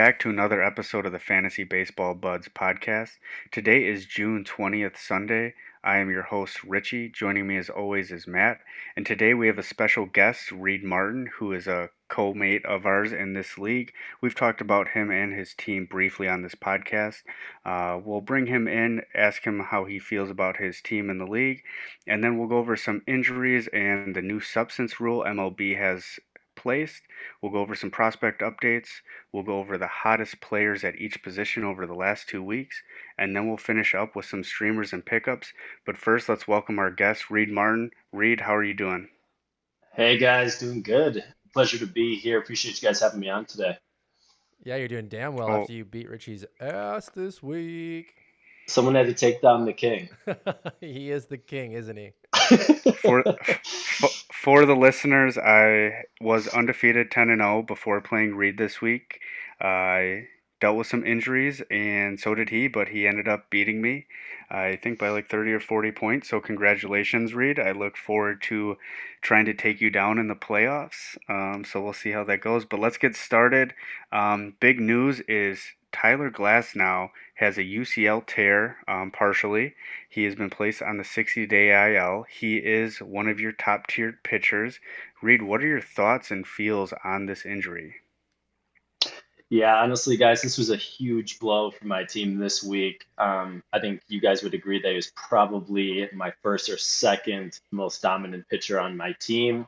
Back to another episode of the Fantasy Baseball Buds podcast. Today is June 20th, Sunday. I am your host, Richie. Joining me as always is Matt. And today we have a special guest, Reed Martin, who is a co mate of ours in this league. We've talked about him and his team briefly on this podcast. Uh, we'll bring him in, ask him how he feels about his team in the league, and then we'll go over some injuries and the new substance rule MLB has placed. We'll go over some prospect updates. We'll go over the hottest players at each position over the last two weeks. And then we'll finish up with some streamers and pickups. But first, let's welcome our guest, Reed Martin. Reed, how are you doing? Hey guys, doing good. Pleasure to be here. Appreciate you guys having me on today. Yeah, you're doing damn well oh. after you beat Richie's ass this week. Someone had to take down the king. he is the king, isn't he? for, for the listeners, I was undefeated 10 and 0 before playing Reed this week. I dealt with some injuries, and so did he, but he ended up beating me, I think by like 30 or 40 points. So, congratulations, Reed. I look forward to trying to take you down in the playoffs. Um, so, we'll see how that goes. But let's get started. Um, big news is Tyler Glasnow has a UCL tear um, partially. He has been placed on the 60 day IL. He is one of your top tiered pitchers. Reed, what are your thoughts and feels on this injury? Yeah, honestly, guys, this was a huge blow for my team this week. Um, I think you guys would agree that he was probably my first or second most dominant pitcher on my team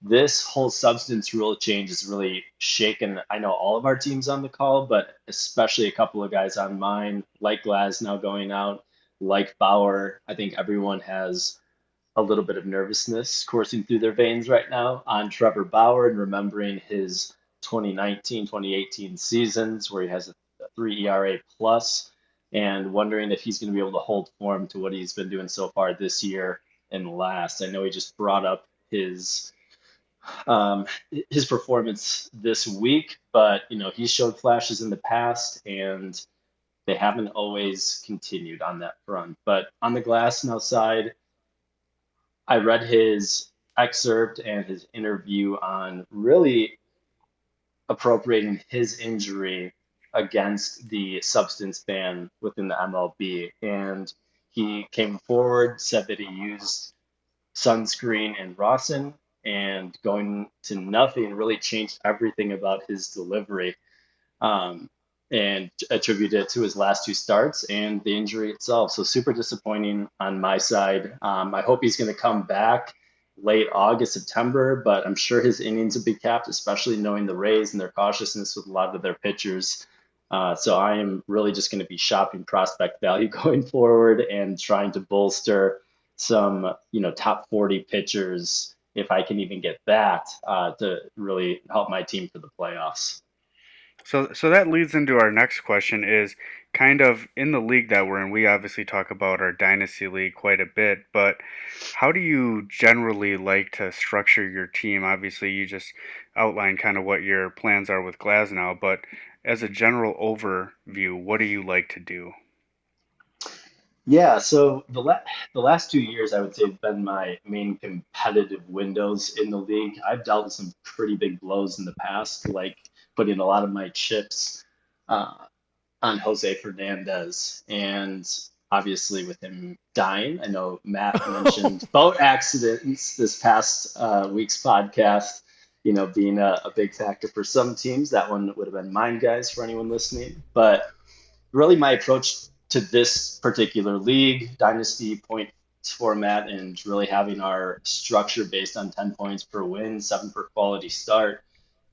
this whole substance rule change has really shaken i know all of our teams on the call but especially a couple of guys on mine like Glasnow going out like bauer. I think everyone has a little bit of nervousness coursing through their veins right now on trevor bauer and remembering his 2019 2018 seasons where he has a 3 era plus and wondering if he's going to be able to hold form to what he's been doing so far this year and last. I know he just brought up his um, his performance this week, but you know he showed flashes in the past, and they haven't always continued on that front. But on the Glasnow side, I read his excerpt and his interview on really appropriating his injury against the substance ban within the MLB, and he came forward, said that he used sunscreen and rosin and going to nothing really changed everything about his delivery um, and attributed it to his last two starts and the injury itself. So super disappointing on my side. Um, I hope he's going to come back late August, September, but I'm sure his innings will be capped, especially knowing the Rays and their cautiousness with a lot of their pitchers. Uh, so I am really just going to be shopping prospect value going forward and trying to bolster some, you know, top 40 pitchers if I can even get that uh, to really help my team for the playoffs. So, so that leads into our next question: is kind of in the league that we're in. We obviously talk about our dynasty league quite a bit, but how do you generally like to structure your team? Obviously, you just outlined kind of what your plans are with Glasnow, but as a general overview, what do you like to do? Yeah, so the la- the last two years, I would say, have been my main competitive windows in the league. I've dealt with some pretty big blows in the past, like putting a lot of my chips uh, on Jose Fernandez, and obviously with him dying. I know Matt mentioned boat accidents this past uh, week's podcast. You know, being a, a big factor for some teams. That one would have been mine, guys, for anyone listening. But really, my approach to this particular league, dynasty point format, and really having our structure based on 10 points per win, seven per quality start,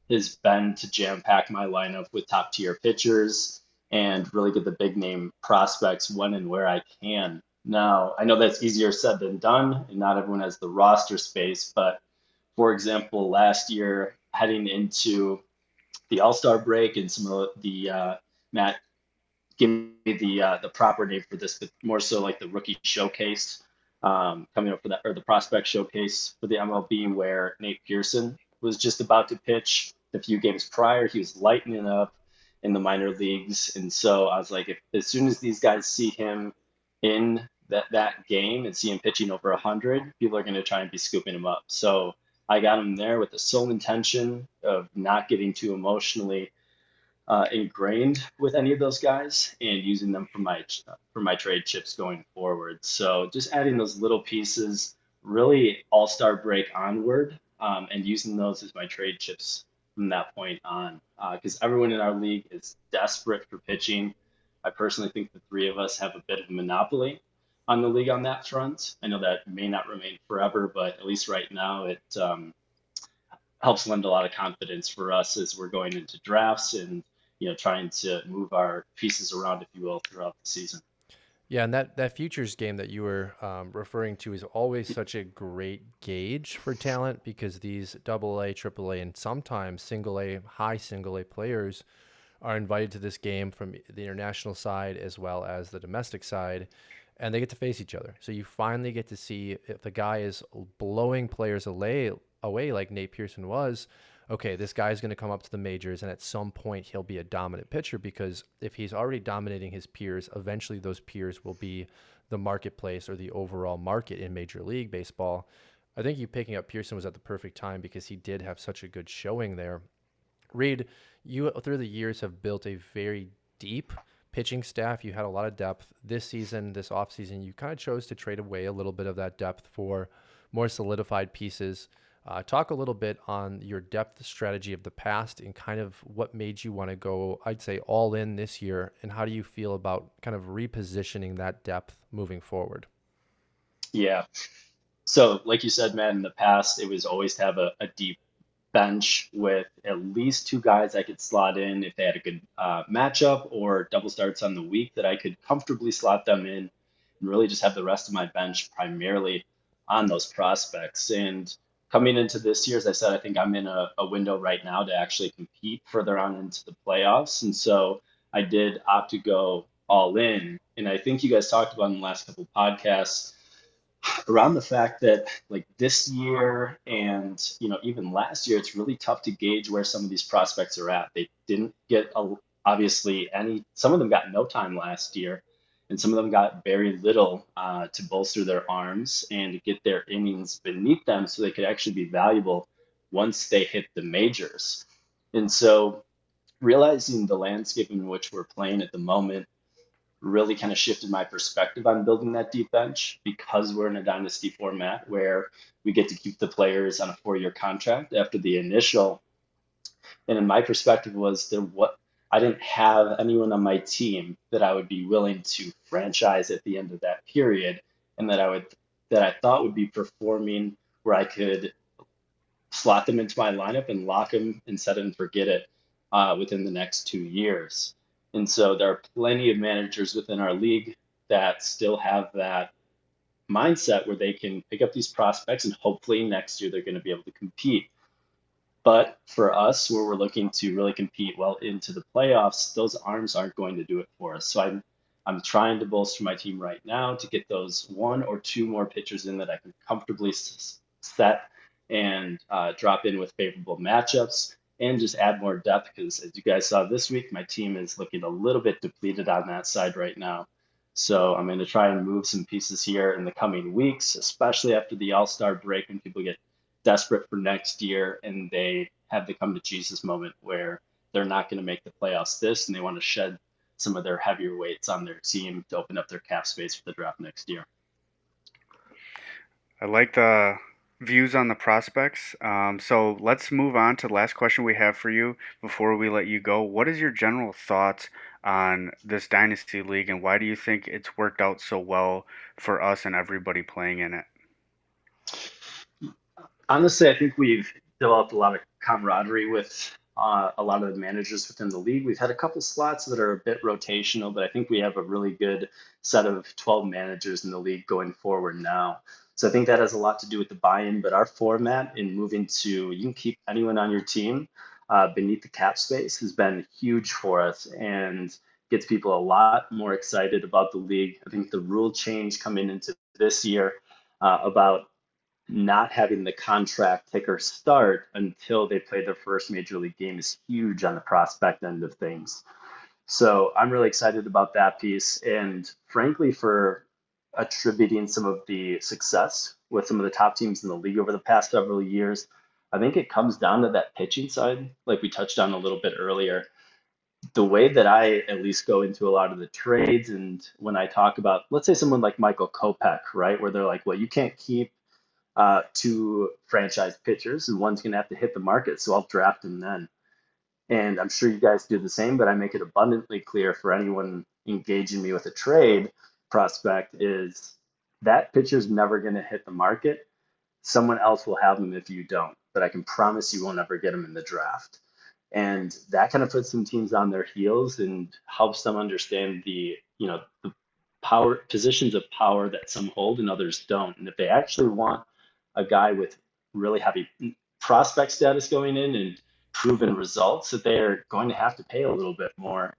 has been to jam pack my lineup with top tier pitchers and really get the big name prospects when and where I can. Now, I know that's easier said than done, and not everyone has the roster space. But for example, last year, heading into the All Star break and some of the uh, Matt give me the uh, the proper name for this, but more so like the rookie showcase um, coming up for that or the prospect showcase for the MLB, where Nate Pearson was just about to pitch a few games prior. He was lightening up in the minor leagues, and so I was like, if as soon as these guys see him in that that game and see him pitching over hundred, people are going to try and be scooping him up. So I got him there with the sole intention of not getting too emotionally uh, ingrained with any of those guys and using them for my for my trade chips going forward. So just adding those little pieces, really All Star break onward, um, and using those as my trade chips from that point on. Because uh, everyone in our league is desperate for pitching. I personally think the three of us have a bit of a monopoly on the league on that front. I know that may not remain forever, but at least right now it um, helps lend a lot of confidence for us as we're going into drafts and you know trying to move our pieces around, if you will, throughout the season. Yeah, and that that futures game that you were um, referring to is always such a great gauge for talent because these double A, triple A, and sometimes single A, high single A players are invited to this game from the international side as well as the domestic side, and they get to face each other. So you finally get to see if the guy is blowing players away, away like Nate Pearson was okay, this guy's going to come up to the majors and at some point he'll be a dominant pitcher because if he's already dominating his peers, eventually those peers will be the marketplace or the overall market in Major League Baseball. I think you picking up Pearson was at the perfect time because he did have such a good showing there. Reed, you through the years have built a very deep pitching staff. You had a lot of depth this season, this offseason. You kind of chose to trade away a little bit of that depth for more solidified pieces. Uh, talk a little bit on your depth strategy of the past and kind of what made you want to go, I'd say, all in this year, and how do you feel about kind of repositioning that depth moving forward? Yeah. So, like you said, man, in the past, it was always to have a, a deep bench with at least two guys I could slot in if they had a good uh, matchup or double starts on the week that I could comfortably slot them in and really just have the rest of my bench primarily on those prospects. And coming into this year, as I said, I think I'm in a, a window right now to actually compete further on into the playoffs. And so I did opt to go all in. And I think you guys talked about in the last couple podcasts around the fact that like this year and you know even last year it's really tough to gauge where some of these prospects are at they didn't get a, obviously any some of them got no time last year and some of them got very little uh, to bolster their arms and get their innings beneath them so they could actually be valuable once they hit the majors. And so, realizing the landscape in which we're playing at the moment really kind of shifted my perspective on building that deep bench because we're in a dynasty format where we get to keep the players on a four year contract after the initial. And in my perspective was there what I didn't have anyone on my team that I would be willing to franchise at the end of that period, and that I would that I thought would be performing where I could slot them into my lineup and lock them and set it and forget it uh, within the next two years. And so there are plenty of managers within our league that still have that mindset where they can pick up these prospects and hopefully next year they're going to be able to compete. But for us, where we're looking to really compete well into the playoffs, those arms aren't going to do it for us. So I'm I'm trying to bolster my team right now to get those one or two more pitchers in that I can comfortably set and uh, drop in with favorable matchups and just add more depth because as you guys saw this week, my team is looking a little bit depleted on that side right now. So I'm going to try and move some pieces here in the coming weeks, especially after the All Star break when people get desperate for next year and they have the come to Jesus moment where they're not going to make the playoffs this and they want to shed some of their heavier weights on their team to open up their cap space for the draft next year. I like the views on the prospects. Um, so let's move on to the last question we have for you before we let you go. What is your general thoughts on this dynasty league, and why do you think it's worked out so well for us and everybody playing in it? Honestly, I think we've developed a lot of camaraderie with uh, a lot of the managers within the league. We've had a couple slots that are a bit rotational, but I think we have a really good set of 12 managers in the league going forward now. So I think that has a lot to do with the buy-in, but our format in moving to you can keep anyone on your team uh, beneath the cap space has been huge for us and gets people a lot more excited about the league. I think the rule change coming into this year uh, about not having the contract kicker start until they play their first major league game is huge on the prospect end of things. So I'm really excited about that piece. And frankly, for attributing some of the success with some of the top teams in the league over the past several years, I think it comes down to that pitching side, like we touched on a little bit earlier. the way that I at least go into a lot of the trades and when I talk about, let's say someone like Michael Kopech, right, where they're like, well, you can't keep uh, two franchise pitchers and one's going to have to hit the market, so I'll draft him then. And I'm sure you guys do the same, but I make it abundantly clear for anyone engaging me with a trade prospect is that pitcher's never going to hit the market. Someone else will have him if you don't, but I can promise you won't ever get him in the draft. And that kind of puts some teams on their heels and helps them understand the, you know, the power positions of power that some hold and others don't. And if they actually want a guy with really heavy prospect status going in and proven results, that they are going to have to pay a little bit more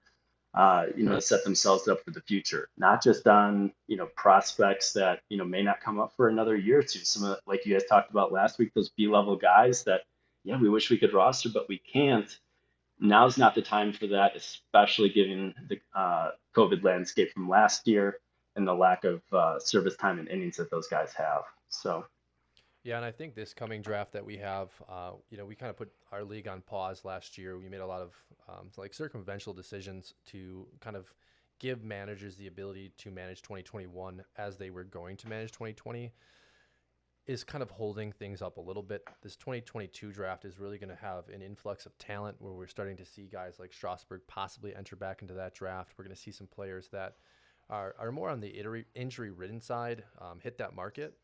uh, you know, to set themselves up for the future, not just on, you know, prospects that, you know, may not come up for another year or two. Some of, like you guys talked about last week, those B level guys that, yeah, we wish we could roster, but we can't. Now's not the time for that, especially given the uh, COVID landscape from last year and the lack of uh, service time and innings that those guys have. So, yeah, and I think this coming draft that we have, uh, you know, we kind of put our league on pause last year. We made a lot of um, like circumventional decisions to kind of give managers the ability to manage 2021 as they were going to manage 2020 is kind of holding things up a little bit. This 2022 draft is really going to have an influx of talent where we're starting to see guys like Strasburg possibly enter back into that draft. We're going to see some players that are, are more on the injury ridden side um, hit that market.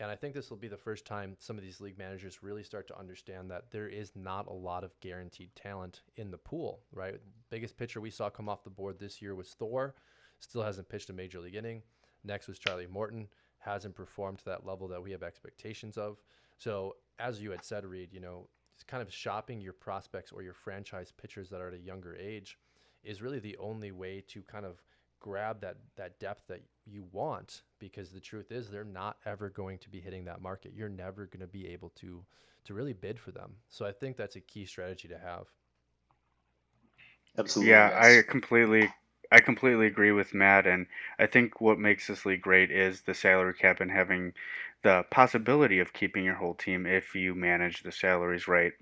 And I think this will be the first time some of these league managers really start to understand that there is not a lot of guaranteed talent in the pool, right? Biggest pitcher we saw come off the board this year was Thor, still hasn't pitched a major league inning. Next was Charlie Morton, hasn't performed to that level that we have expectations of. So, as you had said, Reed, you know, kind of shopping your prospects or your franchise pitchers that are at a younger age is really the only way to kind of grab that that depth that you want because the truth is they're not ever going to be hitting that market. You're never going to be able to to really bid for them. So I think that's a key strategy to have. Absolutely. Yeah, yes. I completely I completely agree with Matt and I think what makes this league great is the salary cap and having the possibility of keeping your whole team if you manage the salaries right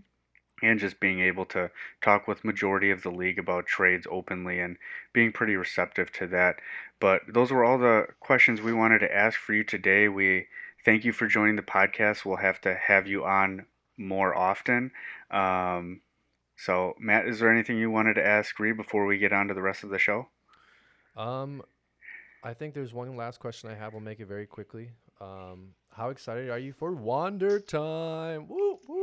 and just being able to talk with majority of the league about trades openly and being pretty receptive to that. But those were all the questions we wanted to ask for you today. We thank you for joining the podcast. We'll have to have you on more often. Um, so, Matt, is there anything you wanted to ask Reed before we get on to the rest of the show? Um, I think there's one last question I have. We'll make it very quickly. Um, how excited are you for Wander Time? Woo, woo.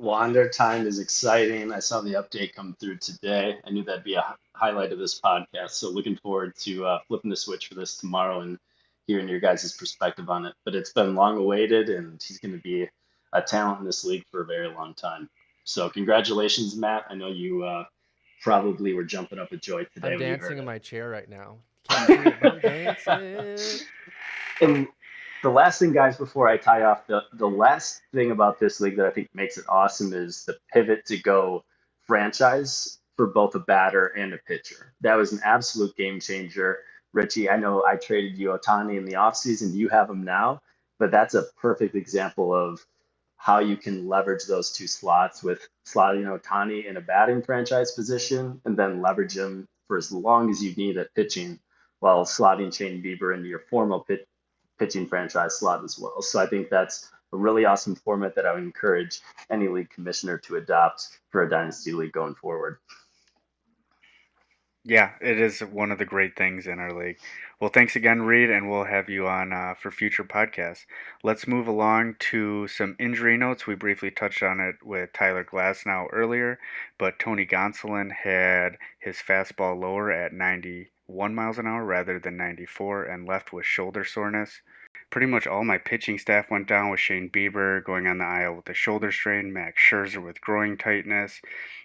Wander time is exciting. I saw the update come through today. I knew that'd be a highlight of this podcast. So looking forward to uh, flipping the switch for this tomorrow and hearing your guys' perspective on it. But it's been long awaited, and he's going to be a talent in this league for a very long time. So congratulations, Matt. I know you uh, probably were jumping up with joy today. I'm dancing in my chair right now. I'm dancing. And the last thing, guys, before I tie off, the, the last thing about this league that I think makes it awesome is the pivot to go franchise for both a batter and a pitcher. That was an absolute game changer. Richie, I know I traded you Ohtani in the offseason. You have him now, but that's a perfect example of how you can leverage those two slots with slotting Ohtani in a batting franchise position and then leverage him for as long as you need at pitching while slotting Shane Bieber into your formal pit, pitching franchise slot as well. So I think that's a really awesome format that I would encourage any league commissioner to adopt for a dynasty league going forward. Yeah, it is one of the great things in our league. Well, thanks again, Reed, and we'll have you on uh, for future podcasts. Let's move along to some injury notes. We briefly touched on it with Tyler Glasnow earlier, but Tony Gonsolin had his fastball lower at 91 miles an hour rather than 94 and left with shoulder soreness pretty much all my pitching staff went down with Shane Bieber going on the IL with a shoulder strain, Max Scherzer with groin tightness.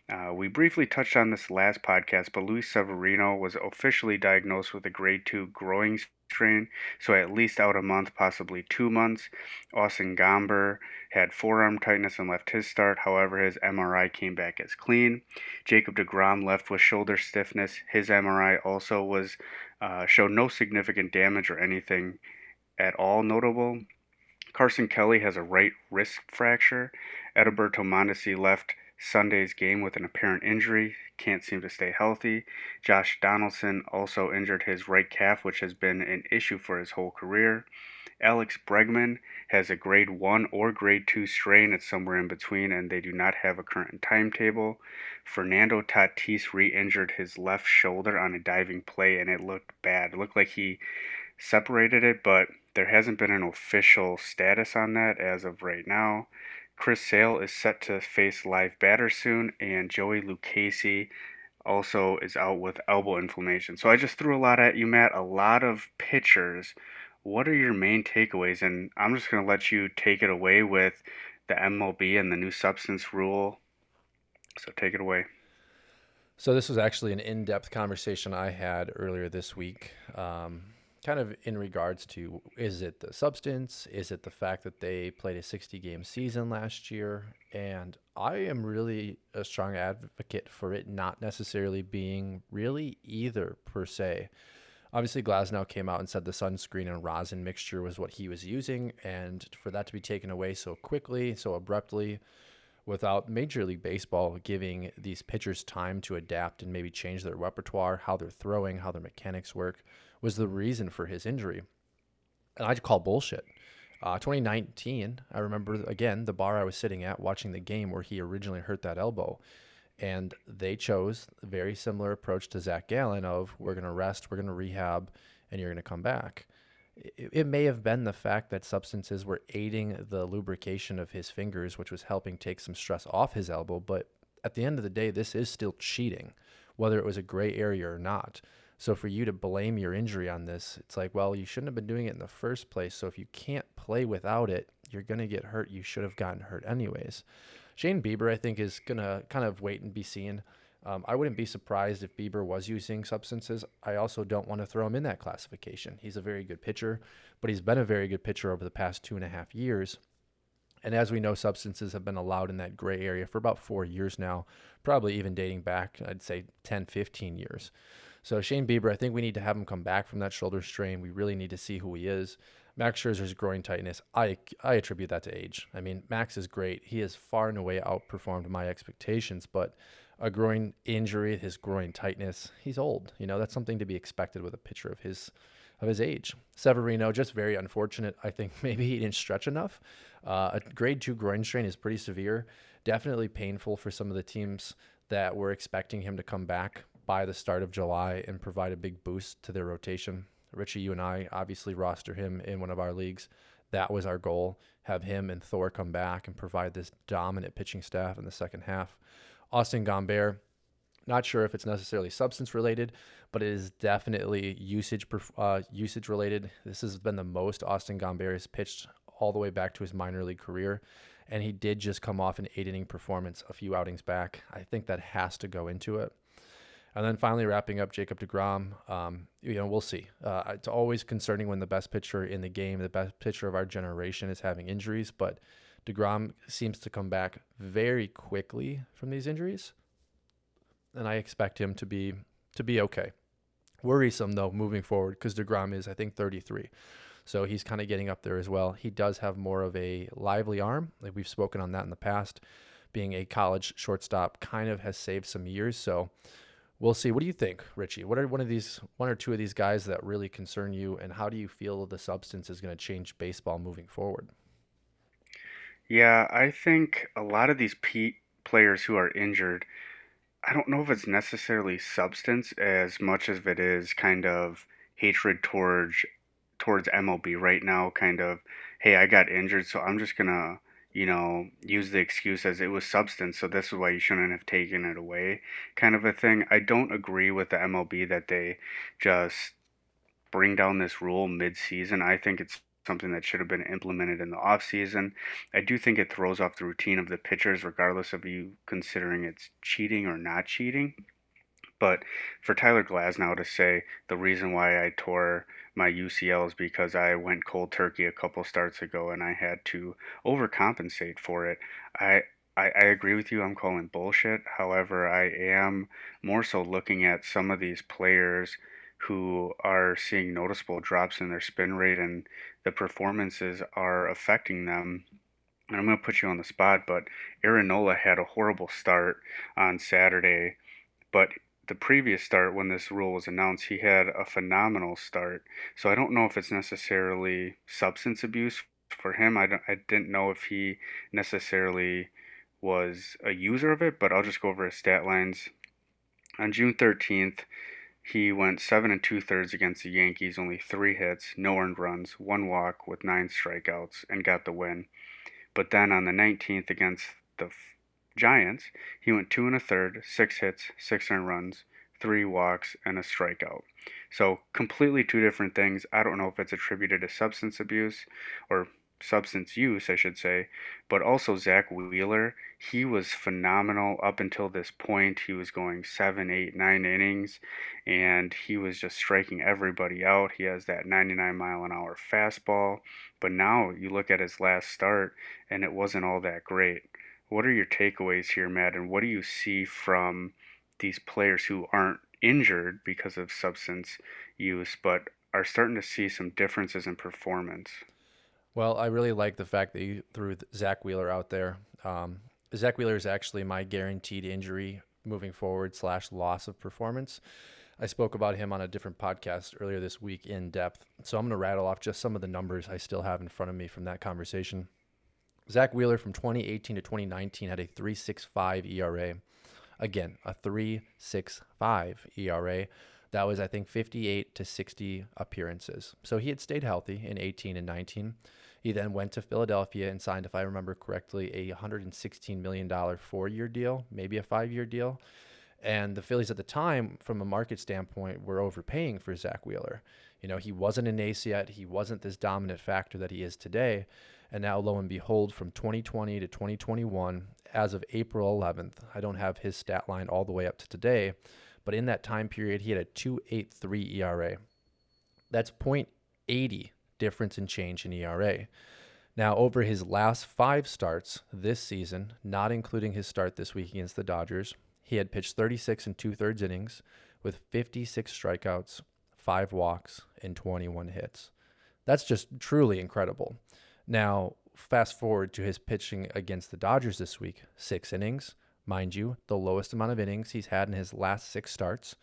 Uh, we briefly touched on this last podcast, but Luis Severino was officially diagnosed with a grade 2 groin strain, so at least out a month, possibly two months. Austin Gomber had forearm tightness and left his start. However, his MRI came back as clean. Jacob DeGrom left with shoulder stiffness. His MRI also was uh, showed no significant damage or anything at all notable. Carson Kelly has a right wrist fracture. Adalberto Mondesi left Sunday's game with an apparent injury, can't seem to stay healthy. Josh Donaldson also injured his right calf, which has been an issue for his whole career. Alex Bregman has a grade 1 or grade 2 strain. It's somewhere in between, and they do not have a current timetable. Fernando Tatis re injured his left shoulder on a diving play, and it looked bad. It looked like he separated it, but there hasn't been an official status on that as of right now. Chris Sale is set to face live batter soon, and Joey Lucchesi also is out with elbow inflammation. So I just threw a lot at you, Matt. A lot of pitchers. What are your main takeaways? And I'm just going to let you take it away with the MLB and the new substance rule. So take it away. So this was actually an in-depth conversation I had earlier this week. Um, kind of in regards to is it the substance? Is it the fact that they played a 60 game season last year? And I am really a strong advocate for it not necessarily being really either per se. Obviously, Glasnow came out and said the sunscreen and rosin mixture was what he was using, and for that to be taken away so quickly, so abruptly, without Major League Baseball giving these pitchers time to adapt and maybe change their repertoire, how they're throwing, how their mechanics work, was the reason for his injury. And I call bullshit. Uh, 2019, I remember again the bar I was sitting at watching the game where he originally hurt that elbow. And they chose a very similar approach to Zac Gallen of we're going to rest, we're going to rehab, and you're going to come back. It, it may have been the fact that substances were aiding the lubrication of his fingers, which was helping take some stress off his elbow. But at the end of the day, this is still cheating, whether it was a gray area or not. So for you to blame your injury on this, it's like, well, you shouldn't have been doing it in the first place. So if you can't play without it, you're going to get hurt. You should have gotten hurt anyways. Shane Bieber, I think, is going to kind of wait and be seen. Um, I wouldn't be surprised if Bieber was using substances. I also don't want to throw him in that classification. He's a very good pitcher, but he's been a very good pitcher over the past two and a half years. And as we know, substances have been allowed in that gray area for about four years now, probably even dating back, I'd say 10, 15 years. So Shane Bieber, I think we need to have him come back from that shoulder strain. We really need to see who he is. Max Scherzer's groin tightness, I I attribute that to age. I mean, Max is great. He has far and away outperformed my expectations, but a groin injury, his groin tightness, he's old. You know, that's something to be expected with a pitcher of his of his age. Severino, just very unfortunate. I think maybe he didn't stretch enough. Uh, a grade two groin strain is pretty severe. Definitely painful for some of the teams that were expecting him to come back by the start of July and provide a big boost to their rotation. Richie, you and I obviously roster him in one of our leagues. That was our goal. Have him and Thor come back and provide this dominant pitching staff in the second half. Austin Gomber, not sure if it's necessarily substance related, but it is definitely usage uh, usage related. This has been the most Austin Gomber has pitched all the way back to his minor league career, and he did just come off an eight inning performance a few outings back. I think that has to go into it. And then finally wrapping up Jacob DeGrom, um, you know, we'll see. Uh, it's always concerning when the best pitcher in the game, the best pitcher of our generation is having injuries, but DeGrom seems to come back very quickly from these injuries. And I expect him to be to be okay. Worrisome though moving forward because DeGrom is I think 33. So he's kind of getting up there as well. He does have more of a lively arm. Like we've spoken on that in the past. Being a college shortstop kind of has saved some years. So we'll see. What do you think, Richie? What are one of these, one or two of these guys that really concern you, and how do you feel the substance is going to change baseball moving forward? Yeah, I think a lot of these P players who are injured, I don't know if it's necessarily substance as much as it is kind of hatred towards towards MLB right now. Kind of, hey, I got injured, so I'm just gonna you know, use the excuse as it was substance, so this is why you shouldn't have taken it away, kind of a thing. I don't agree with the MLB that they just bring down this rule mid-season. I think it's something that should have been implemented in the off season. I do think it throws off the routine of the pitchers, regardless of you considering it's cheating or not cheating. But for Tyler Glasnow to say the reason why I tore my UCL is because I went cold turkey a couple starts ago and I had to overcompensate for it. I I, I agree with you. I'm calling bullshit. However, I am more so looking at some of these players who are seeing noticeable drops in their spin rate and the performances are affecting them and I'm going to put you on the spot, but Aaron Nola had a horrible start on Saturday, but the previous start when this rule was announced, he had a phenomenal start. So I don't know if it's necessarily substance abuse for him. I, don't, I didn't know if he necessarily was a user of it, but I'll just go over his stat lines. On June 13th, he went seven and two thirds against the Yankees, only three hits, no earned runs, one walk with nine strikeouts, and got the win. But then on the 19th against the Giants, he went two and a third, six hits, six earned runs, three walks, and a strikeout. So completely two different things. I don't know if it's attributed to substance abuse or substance use, I should say, but also Zack Wheeler. He was phenomenal up until this point. He was going seven, eight, nine innings, and he was just striking everybody out. He has that 99 mile an hour fastball, but now you look at his last start, and it wasn't all that great. What are your takeaways here, Matt, and what do you see from these players who aren't injured because of substance use, but are starting to see some differences in performance? Well, I really like the fact that you threw Zack Wheeler out there. Um, Zack Wheeler is actually my guaranteed injury moving forward slash loss of performance. I spoke about him on a different podcast earlier this week in depth. So I'm going to rattle off just some of the numbers I still have in front of me from that conversation. Zack Wheeler from 2018 to 2019 had a 3.65 ERA. Again, a 3.65 ERA. That was, I think, 58 to 60 appearances. So he had stayed healthy in 18 and 19. He then went to Philadelphia and signed, if I remember correctly, a $116 million four year deal, maybe a five year deal. And the Phillies at the time, from a market standpoint, were overpaying for Zack Wheeler. You know, he wasn't an ace yet. He wasn't this dominant factor that he is today. And now, lo and behold, from 2020 to 2021, as of April 11th, I don't have his stat line all the way up to today, but in that time period, he had a 2.83 ERA. That's 0.80 difference in change in ERA. Now, over his last five starts this season, not including his start this week against the Dodgers, he had pitched 36 and two thirds innings with 56 strikeouts, five walks, and 21 hits. That's just truly incredible. Now, fast forward to his pitching against the Dodgers this week six innings, mind you, the lowest amount of innings he's had in his last six starts,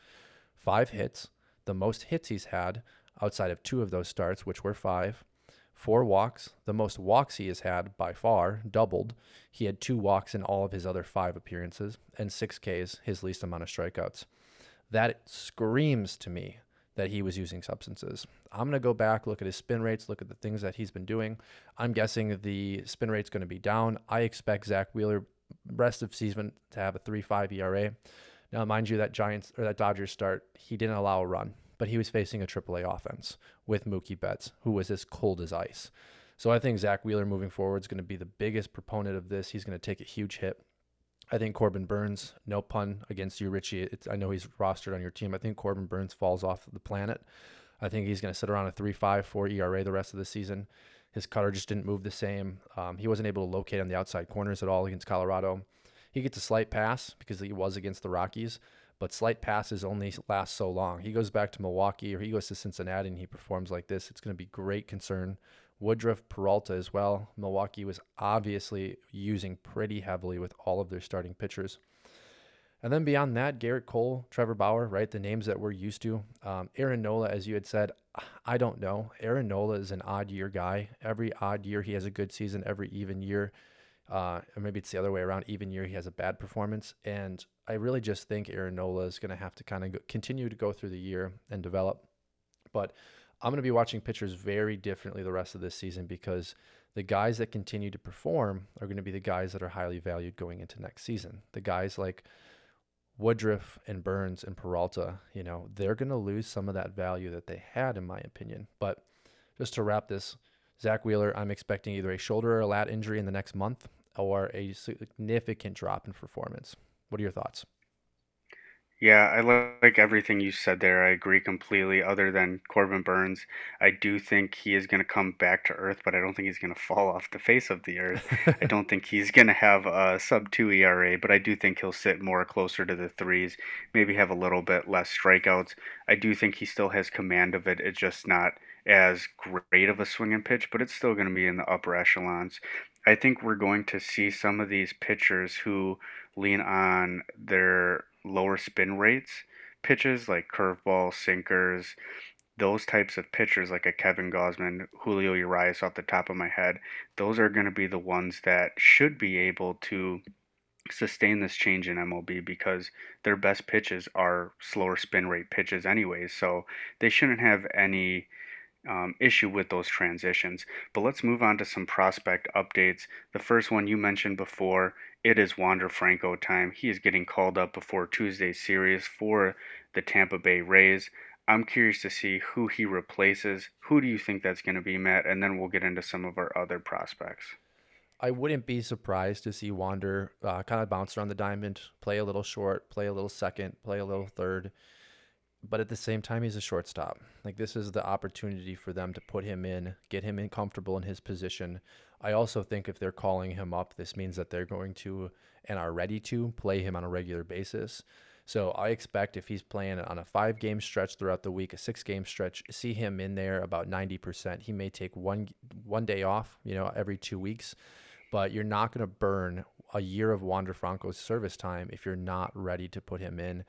five hits, the most hits he's had outside of two of those starts, which were five. Four walks, the most walks he has had by far, doubled. He had two walks in all of his other five appearances, and six Ks, his least amount of strikeouts. That screams to me that he was using substances. I'm going to go back, look at his spin rates, look at the things that he's been doing. I'm guessing the spin rate's going to be down. I expect Zack Wheeler rest of season to have a 3.5 ERA. Now, mind you, that Giants or that Dodgers start, he didn't allow a run but he was facing a AAA offense with Mookie Betts, who was as cold as ice. So I think Zack Wheeler moving forward is going to be the biggest proponent of this. He's going to take a huge hit. I think Corbin Burnes, no pun against you, Richie. It's, I know he's rostered on your team. I think Corbin Burnes falls off the planet. I think he's going to sit around a 3.54 ERA the rest of the season. His cutter just didn't move the same. Um, he wasn't able to locate on the outside corners at all against Colorado. He gets a slight pass because he was against the Rockies, but slight passes only last so long. He goes back to Milwaukee or he goes to Cincinnati and he performs like this. It's going to be great concern. Woodruff, Peralta as well. Milwaukee was obviously using pretty heavily with all of their starting pitchers. And then beyond that, Gerrit Cole, Trevor Bauer, right? The names that we're used to. Um, Aaron Nola, as you had said, I don't know. Aaron Nola is an odd year guy. Every odd year, he has a good season. Every even year, uh, or maybe it's the other way around, even year, he has a bad performance. And I really just think Aaron Nola is going to have to kind of continue to go through the year and develop. But I'm going to be watching pitchers very differently the rest of this season because the guys that continue to perform are going to be the guys that are highly valued going into next season. The guys like Woodruff and Burnes and Peralta, you know, they're going to lose some of that value that they had, in my opinion. But just to wrap this, Zack Wheeler, I'm expecting either a shoulder or a lat injury in the next month or a significant drop in performance. What are your thoughts? Yeah, I like everything you said there. I agree completely. Other than Corbin Burnes. I do think he is going to come back to earth, but I don't think he's going to fall off the face of the earth. I don't think he's going to have a sub 2 ERA, but I do think he'll sit more closer to the threes, maybe have a little bit less strikeouts. I do think he still has command of it. It's just not as great of a swing and pitch, but it's still going to be in the upper echelons. I think we're going to see some of these pitchers who lean on their lower spin rates pitches like curveball, sinkers, those types of pitchers like a Kevin Gausman, Julio Urias off the top of my head, those are going to be the ones that should be able to sustain this change in MLB because their best pitches are slower spin rate pitches anyways. So they shouldn't have any um, issue with those transitions. But let's move on to some prospect updates. The first one you mentioned before, it is Wander Franco time. He is getting called up before Tuesday's series for the Tampa Bay Rays. I'm curious to see who he replaces. Who do you think that's going to be, Matt? And then we'll get into some of our other prospects. I wouldn't be surprised to see Wander uh, kind of bounce around the diamond, play a little short, play a little second, play a little third. But at the same time, he's a shortstop. Like this is the opportunity for them to put him in, get him in comfortable in his position. I also think if they're calling him up, this means that they're going to and are ready to play him on a regular basis. So I expect if he's playing on a five game stretch throughout the week, a six game stretch, see him in there about 90%. He may take one one day off, you know, every two weeks but you're not going to burn a year of Wander Franco's service time if you're not ready to put him in.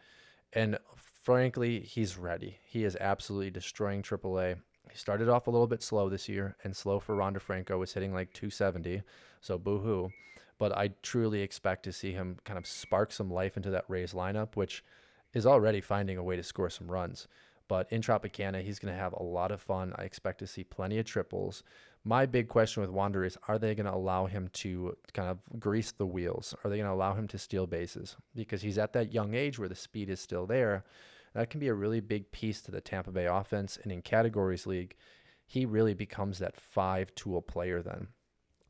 And frankly, he's ready. He is absolutely destroying AAA. He started off a little bit slow this year, and slow for Wander Franco was hitting like 270, so boohoo. But I truly expect to see him kind of spark some life into that Rays lineup, which is already finding a way to score some runs. But in Tropicana, he's going to have a lot of fun. I expect to see plenty of triples. My big question with Wander is are they going to allow him to kind of grease the wheels? Are they going to allow him to steal bases? Because he's at that young age where the speed is still there. That can be a really big piece to the Tampa Bay offense. And in categories league, he really becomes that five tool player then.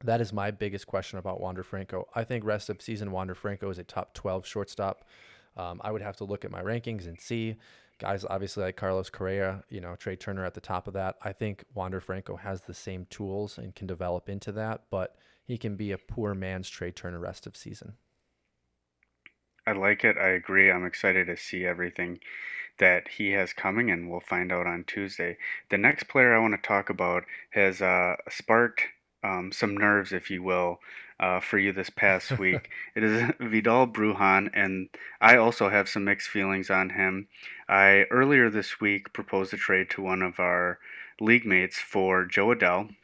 That is my biggest question about Wander Franco. I think rest of season Wander Franco is a top 12 shortstop. Um, I would have to look at my rankings and see guys obviously like Carlos Correa, you know, Trea Turner at the top of that. I think Wander Franco has the same tools and can develop into that, but he can be a poor man's Trea Turner rest of season. I like it. I agree. I'm excited to see everything that he has coming, and we'll find out on Tuesday. The next player I want to talk about has uh, sparked um, some nerves, if you will, uh, for you this past week. it is Vidal Brujan, and I also have some mixed feelings on him. I earlier this week proposed a trade to one of our league mates for Jo Adell,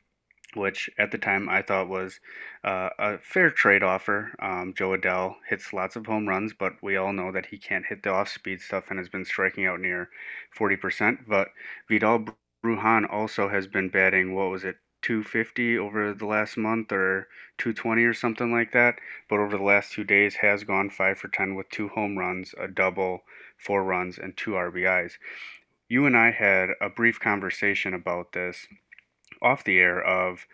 which at the time I thought was uh, a fair trade offer. Um, Jo Adell hits lots of home runs, but we all know that he can't hit the off speed stuff and has been striking out near 40%. But Vidal Brujan also has been batting, what was it, 250 over the last month or 220 or something like that. But over the last two days has gone 5 for 10 with two home runs, a double, four runs, and two RBIs. You and I had a brief conversation about this off the air of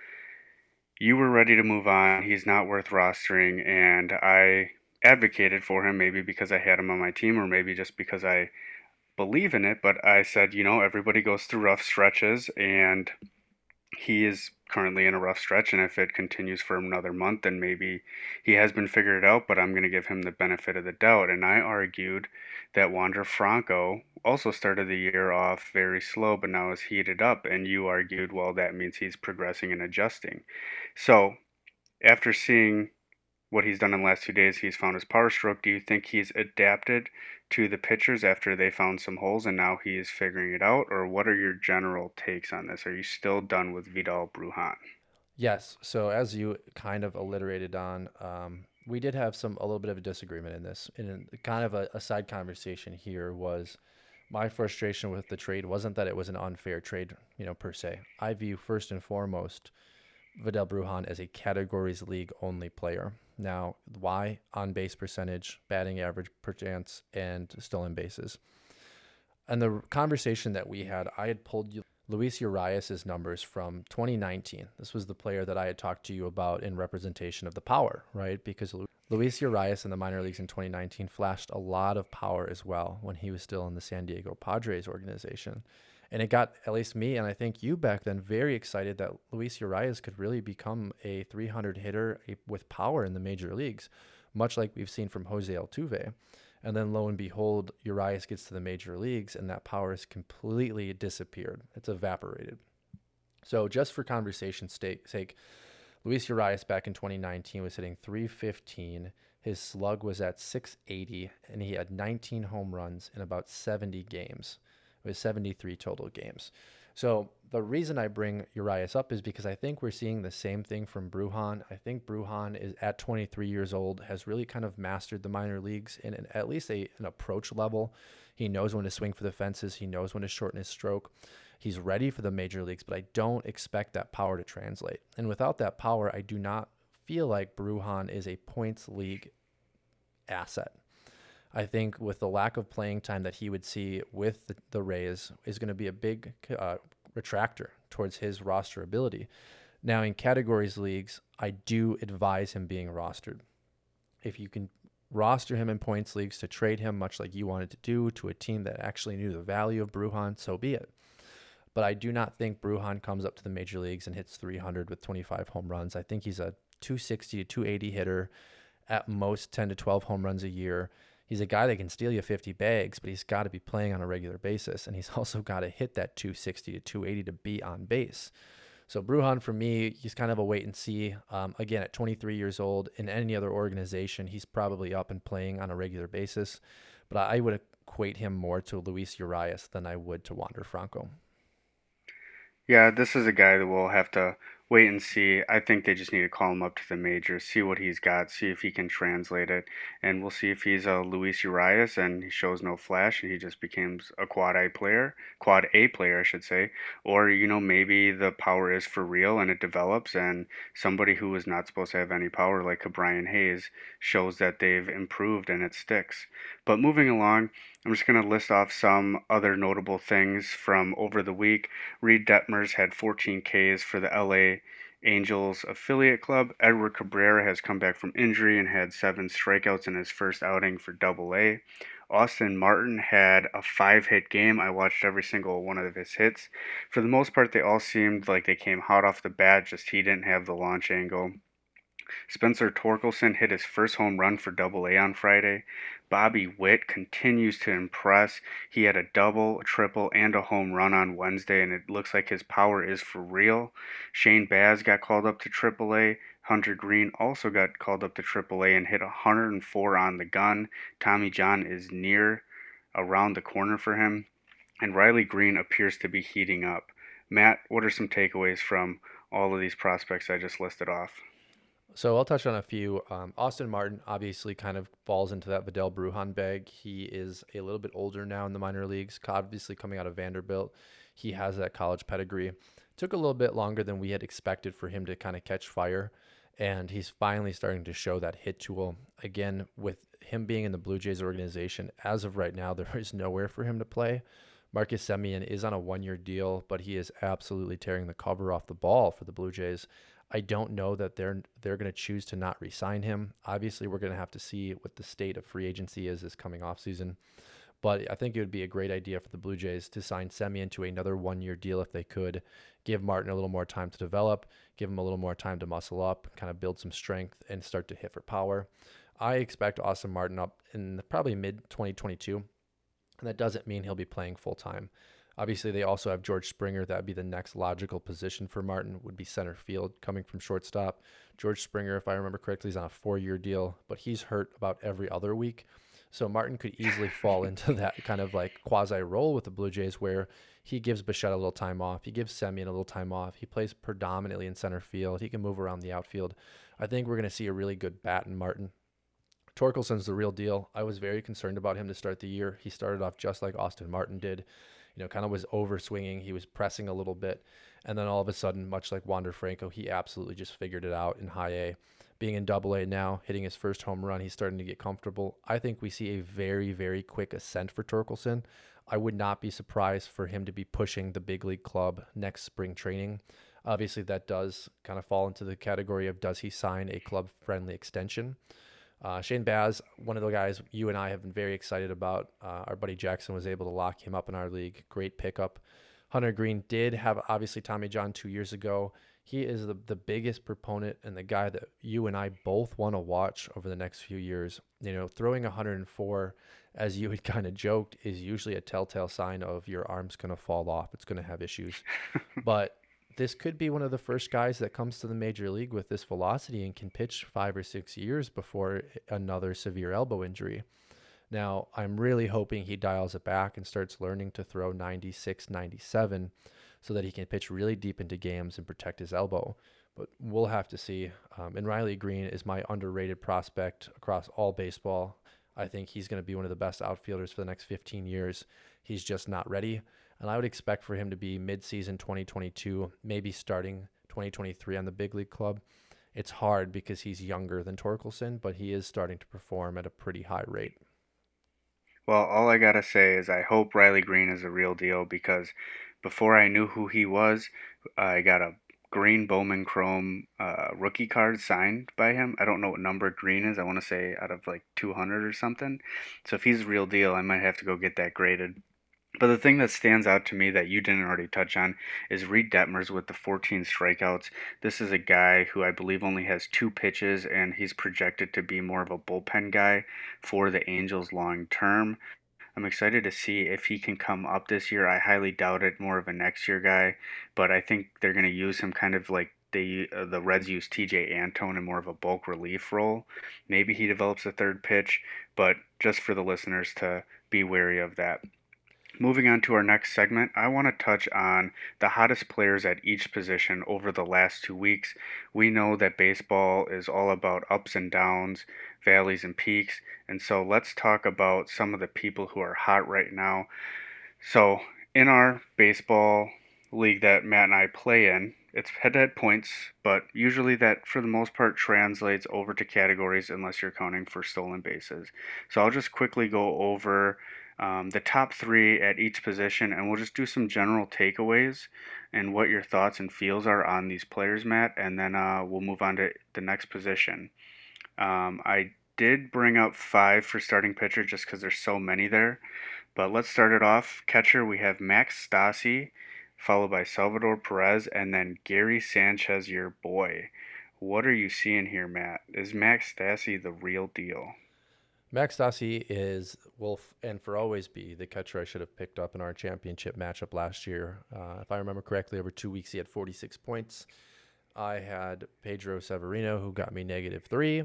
you were ready to move on. He's not worth rostering. And I advocated for him, maybe because I had him on my team or maybe just because I believe in it. But I said, you know, everybody goes through rough stretches and he is currently in a rough stretch, and if it continues for another month, then maybe he has been figured out, but I'm going to give him the benefit of the doubt. And I argued that Wander Franco also started the year off very slow, but now is heated up, and you argued, well, that means he's progressing and adjusting. So, after seeing what he's done in the last two days, he's found his power stroke. Do you think he's adapted to the pitchers after they found some holes and now he is figuring it out? Or what are your general takes on this? Are you still done with Vidal Brujan? Yes. So as you kind of alliterated on, um, we did have some a little bit of a disagreement in this. And kind of a, a side conversation here was my frustration with the trade wasn't that it was an unfair trade, you know, per se. I view first and foremost Vidal Brujan as a categories league only player. Now, why? On base percentage, batting average per chance, and stolen bases. And the conversation that we had, I had pulled you. Luis Urias' numbers from 2019. This was the player that I had talked to you about in representation of the power, right? Because Luis Urias in the minor leagues in 2019 flashed a lot of power as well when he was still in the San Diego Padres organization. And it got at least me and I think you back then very excited that Luis Urias could really become a 300 hitter with power in the major leagues, much like we've seen from Jose Altuve. And then lo and behold, Urias gets to the major leagues and that power has completely disappeared. It's evaporated. So, just for conversation's sake, Luis Urias back in 2019 was hitting 315. His slug was at 680, and he had 19 home runs in about 70 games. It was 73 total games. So the reason I bring Urias up is because I think we're seeing the same thing from Bruján. I think Bruján is at 23 years old, has really kind of mastered the minor leagues in an, at least a, an approach level. He knows when to swing for the fences. He knows when to shorten his stroke. He's ready for the major leagues, but I don't expect that power to translate. And without that power, I do not feel like Bruján is a points league asset. I think with the lack of playing time that he would see with the, the Rays is going to be a big uh, retractor towards his roster ability. Now, in categories leagues, I do advise him being rostered. If you can roster him in points leagues to trade him, much like you wanted to do, to a team that actually knew the value of Bruján, so be it. But I do not think Bruján comes up to the major leagues and hits 300 with 25 home runs. I think he's a 260 to 280 hitter, at most 10 to 12 home runs a year he's a guy that can steal you 50 bags, but he's got to be playing on a regular basis. And he's also got to hit that 260 to 280 to be on base. So Bruján, for me, he's kind of a wait and see. Um, again, at 23 years old, in any other organization, he's probably up and playing on a regular basis. But I would equate him more to Luis Urias than I would to Wander Franco. Yeah, this is a guy that we'll have to wait and see. I think they just need to call him up to the majors, see what he's got, see if he can translate it, and we'll see if he's a Luis Urias and he shows no flash and he just becomes a quad A player, quad A player, I should say, or you know maybe the power is for real and it develops and somebody who is not supposed to have any power like a Brian Hayes shows that they've improved and it sticks. But moving along, I'm just going to list off some other notable things from over the week. Reid Detmers had 14 Ks for the LA Angels affiliate club. Edward Cabrera has come back from injury and had seven strikeouts in his first outing for Double A. Austin Martin had a five hit game. I watched every single one of his hits. For the most part, they all seemed like they came hot off the bat, just he didn't have the launch angle. Spencer Torkelson hit his first home run for Double A on Friday. Bobby Witt continues to impress. He had a double, a triple, and a home run on Wednesday, and it looks like his power is for real. Shane Baz got called up to AAA. Hunter Greene also got called up to AAA and hit 104 on the gun. Tommy John is near around the corner for him, and Riley Greene appears to be heating up. Matt, what are some takeaways from all of these prospects I just listed off? So I'll touch on a few. Um, Austin Martin obviously kind of falls into that Vidal Bruján bag. He is a little bit older now in the minor leagues, obviously coming out of Vanderbilt. He has that college pedigree. Took a little bit longer than we had expected for him to kind of catch fire, and he's finally starting to show that hit tool. Again, with him being in the Blue Jays organization, as of right now, there is nowhere for him to play. Marcus Semien is on a one year deal, but he is absolutely tearing the cover off the ball for the Blue Jays. I don't know that they're they're going to choose to not re-sign him. Obviously, we're going to have to see what the state of free agency is this coming off season. But I think it would be a great idea for the Blue Jays to sign Semien to another one-year deal if they could. Give Martin a little more time to develop, give him a little more time to muscle up, kind of build some strength, and start to hit for power. I expect Austin Martin up in probably mid 2022, and that doesn't mean he'll be playing full time. Obviously, they also have George Springer. That would be the next logical position for Martin, would be center field coming from shortstop. George Springer, if I remember correctly, is on a four year deal, but he's hurt about every other week. So Martin could easily fall into that kind of like quasi role with the Blue Jays where he gives Bichette a little time off. He gives Semien a little time off. He plays predominantly in center field. He can move around the outfield. I think we're going to see a really good bat in Martin. Torkelson's the real deal. I was very concerned about him to start the year. He started off just like Austin Martin did you know, kind of was over swinging. He was pressing a little bit. And then all of a sudden, much like Wander Franco, he absolutely just figured it out in high A. Being in double A now, hitting his first home run, he's starting to get comfortable. I think we see a very, very quick ascent for Torkelson. I would not be surprised for him to be pushing the big league club next spring training. Obviously, that does kind of fall into the category of does he sign a club friendly extension? Uh, Shane Baz, one of the guys you and I have been very excited about. Uh, our buddy Jackson was able to lock him up in our league. Great pickup. Hunter Greene did have obviously Tommy John two years ago. He is the, the biggest proponent and the guy that you and I both want to watch over the next few years. You know, throwing 104, as you had kind of joked, is usually a telltale sign of your arm's going to fall off. It's going to have issues. but this could be one of the first guys that comes to the major league with this velocity and can pitch five or six years before another severe elbow injury. Now, I'm really hoping he dials it back and starts learning to throw 96, 97 so that he can pitch really deep into games and protect his elbow. But we'll have to see. Um, and Riley Greene is my underrated prospect across all baseball. I think he's going to be one of the best outfielders for the next 15 years. He's just not ready. And I would expect for him to be mid-season 2022, maybe starting 2023 on the big league club. It's hard because he's younger than Torkelson, but he is starting to perform at a pretty high rate. Well, all I gotta say is I hope Riley Greene is a real deal because before I knew who he was, I got a green Bowman Chrome uh, rookie card signed by him. I don't know what number green is. I want to say out of like 200 or something. So if he's a real deal, I might have to go get that graded. But the thing that stands out to me that you didn't already touch on is Reid Detmers with the 14 strikeouts. This is a guy who I believe only has two pitches, and he's projected to be more of a bullpen guy for the Angels long term. I'm excited to see if he can come up this year. I highly doubt it, more of a next year guy, but I think they're going to use him kind of like they uh, the Reds use Tejay Antone in more of a bulk relief role. Maybe he develops a third pitch, but just for the listeners to be wary of that. Moving on to our next segment, I want to touch on the hottest players at each position over the last two weeks. We know that baseball is all about ups and downs, valleys and peaks, and so let's talk about some of the people who are hot right now. So, in our baseball league that Matt and I play in, it's head to head points, but usually that for the most part translates over to categories unless you're counting for stolen bases. So, I'll just quickly go over um, the top three at each position, and we'll just do some general takeaways and what your thoughts and feels are on these players, Matt, and then uh, we'll move on to the next position. Um, I did bring up five for starting pitcher just because there's so many there, but let's start it off. Catcher, we have Max Stassi, followed by Salvador Perez, and then Gary Sanchez, your boy. What are you seeing here, Matt? Is Max Stassi the real deal? Max Stassi is will and for always be the catcher I should have picked up in our championship matchup last year. Uh, if I remember correctly, over two weeks he had 46 points. I had Pedro Severino who got me negative three.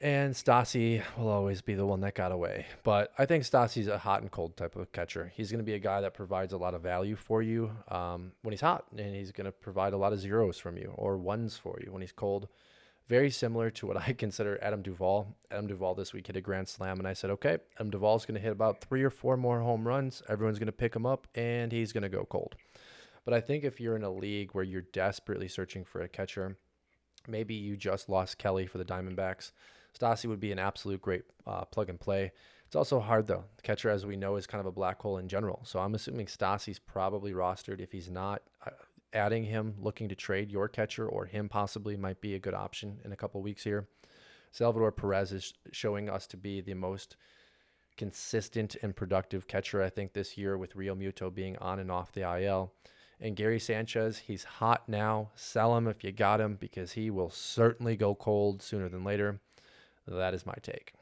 And Stassi will always be the one that got away. But I think Stassi's a hot and cold type of catcher. He's going to be a guy that provides a lot of value for you um, when he's hot, and he's going to provide a lot of zeros from you or ones for you when he's cold very similar to what I consider Adam Duvall. Adam Duvall this week hit a grand slam, and I said, okay, Adam Duvall's going to hit about three or four more home runs. Everyone's going to pick him up, and he's going to go cold. But I think if you're in a league where you're desperately searching for a catcher, maybe you just lost Kelly for the Diamondbacks. Stassi would be an absolute great uh, plug and play. It's also hard though. The catcher, as we know, is kind of a black hole in general. So I'm assuming Stassi's probably rostered. If he's not, adding him, looking to trade your catcher or him possibly might be a good option in a couple weeks here. Salvador Perez is showing us to be the most consistent and productive catcher, I think, this year with Rio Realmuto being on and off the IL. And Gary Sanchez, he's hot now. Sell him if you got him because he will certainly go cold sooner than later. That is my take.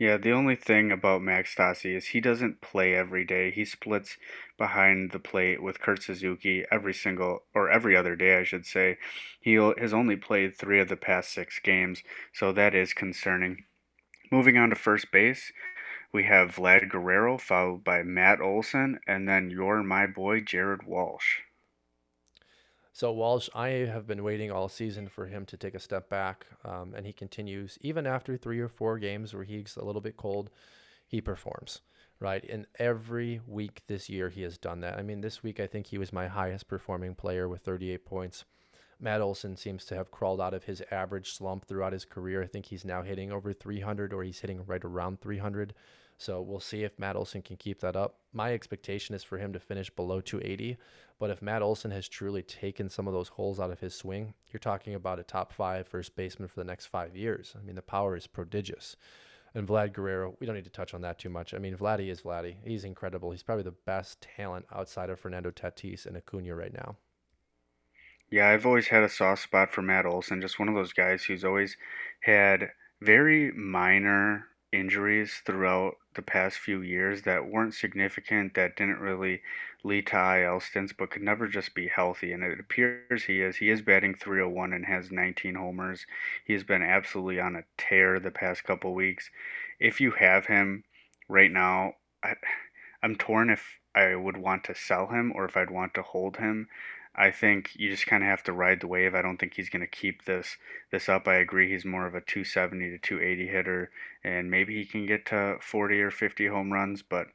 Yeah, the only thing about Max Stassi is he doesn't play every day. He splits behind the plate with Kurt Suzuki every single or every other day, I should say. He has only played three of the past six games, so that is concerning. Moving on to first base, we have Vlad Guerrero followed by Matt Olson, and then your my boy Jared Walsh. So Walsh, I have been waiting all season for him to take a step back, um, and he continues even after three or four games where he's a little bit cold. He performs right, and every week this year he has done that. I mean, this week I think he was my highest performing player with 38 points. Matt Olson seems to have crawled out of his average slump throughout his career. I think he's now hitting over 300, or he's hitting right around 300. So we'll see if Matt Olson can keep that up. My expectation is for him to finish below 280. But if Matt Olson has truly taken some of those holes out of his swing, you're talking about a top five first baseman for the next five years. I mean, the power is prodigious. And Vlad Guerrero, we don't need to touch on that too much. I mean, Vladdy is Vladdy. He's incredible. He's probably the best talent outside of Fernando Tatis and Acuna right now. Yeah, I've always had a soft spot for Matt Olson, just one of those guys who's always had very minor injuries throughout the past few years that weren't significant, that didn't really lead to IL stints, but could never just be healthy. And it appears he is. He is batting 301 and has 19 homers. He has been absolutely on a tear the past couple weeks. If you have him right now, I, I'm torn if I would want to sell him or if I'd want to hold him. I think you just kind of have to ride the wave. I don't think he's going to keep this this up. I agree he's more of a 270 to 280 hitter and maybe he can get to 40 or 50 home runs, but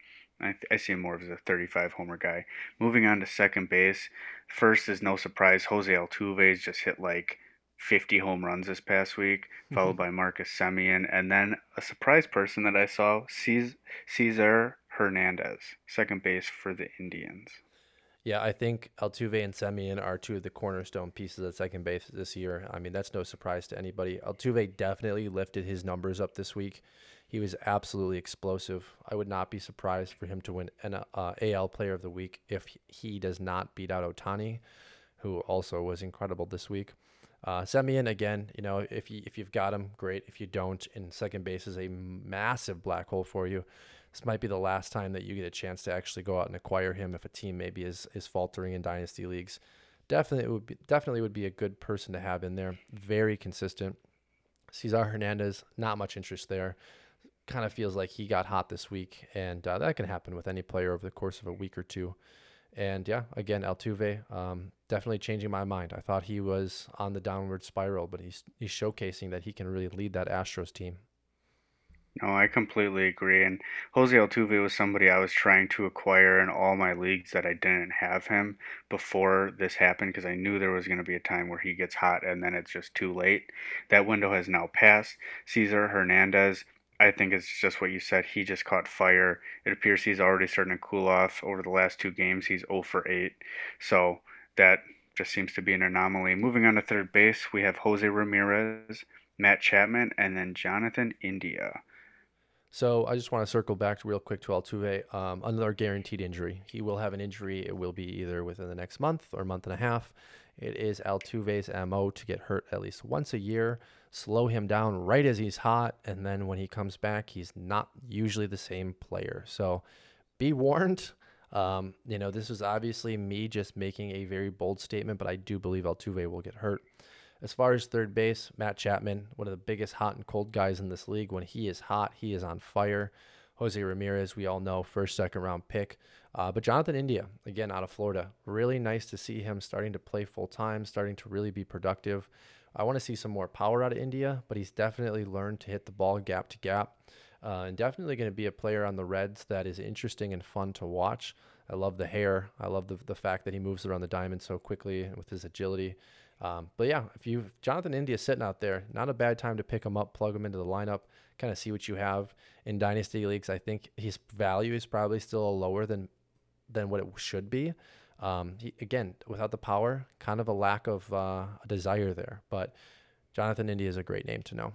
I, I see him more as a 35 homer guy. Moving on to second base, first is no surprise. Jose Altuve has just hit like 50 home runs this past week, followed mm-hmm. by Marcus Semien, and then a surprise person that I saw, Cesar Hernandez, second base for the Indians. Yeah, I think Altuve and Semien are two of the cornerstone pieces at second base this year. I mean, that's no surprise to anybody. Altuve definitely lifted his numbers up this week. He was absolutely explosive. I would not be surprised for him to win an uh, AL Player of the Week if he does not beat out Ohtani, who also was incredible this week. Uh, Semien again, you know, if you if you've got him, great. If you don't, and second base is a massive black hole for you this might be the last time that you get a chance to actually go out and acquire him if a team maybe is is faltering in dynasty leagues. Definitely would be definitely would be a good person to have in there. Very consistent. Cesar Hernandez, not much interest there. Kind of feels like he got hot this week, and uh, that can happen with any player over the course of a week or two. And yeah, again, Altuve, um, definitely changing my mind. I thought he was on the downward spiral, but he's he's showcasing that he can really lead that Astros team. No, I completely agree. And Jose Altuve was somebody I was trying to acquire in all my leagues that I didn't have him before this happened because I knew there was going to be a time where he gets hot and then it's just too late. That window has now passed. Cesar Hernandez, I think it's just what you said. He just caught fire. It appears he's already starting to cool off over the last two games. He's 0 for 8. So that just seems to be an anomaly. Moving on to third base, we have Jose Ramirez, Matt Chapman, and then Jonathan India. So I just want to circle back real quick to Altuve. Um, another guaranteed injury. He will have an injury. It will be either within the next month or month and a half. It is Altuve's MO to get hurt at least once a year, slow him down right as he's hot, and then when he comes back, he's not usually the same player. So be warned. Um, you know, this is obviously me just making a very bold statement, but I do believe Altuve will get hurt. As far as third base, Matt Chapman, one of the biggest hot and cold guys in this league. When he is hot, he is on fire. Jose Ramirez, we all know, first, second round pick. Uh, but Jonathan India, again, out of Florida, really nice to see him starting to play full time, starting to really be productive. I want to see some more power out of India, but he's definitely learned to hit the ball gap to gap. Uh, and definitely going to be a player on the Reds that is interesting and fun to watch. I love the hair. I love the, the fact that he moves around the diamond so quickly with his agility. Um, but yeah, if you Jonathan India sitting out there, not a bad time to pick him up, plug him into the lineup, kind of see what you have in dynasty leagues. I think his value is probably still lower than than what it should be. Um, he, again, without the power, kind of a lack of uh, a desire there. But Jonathan India is a great name to know.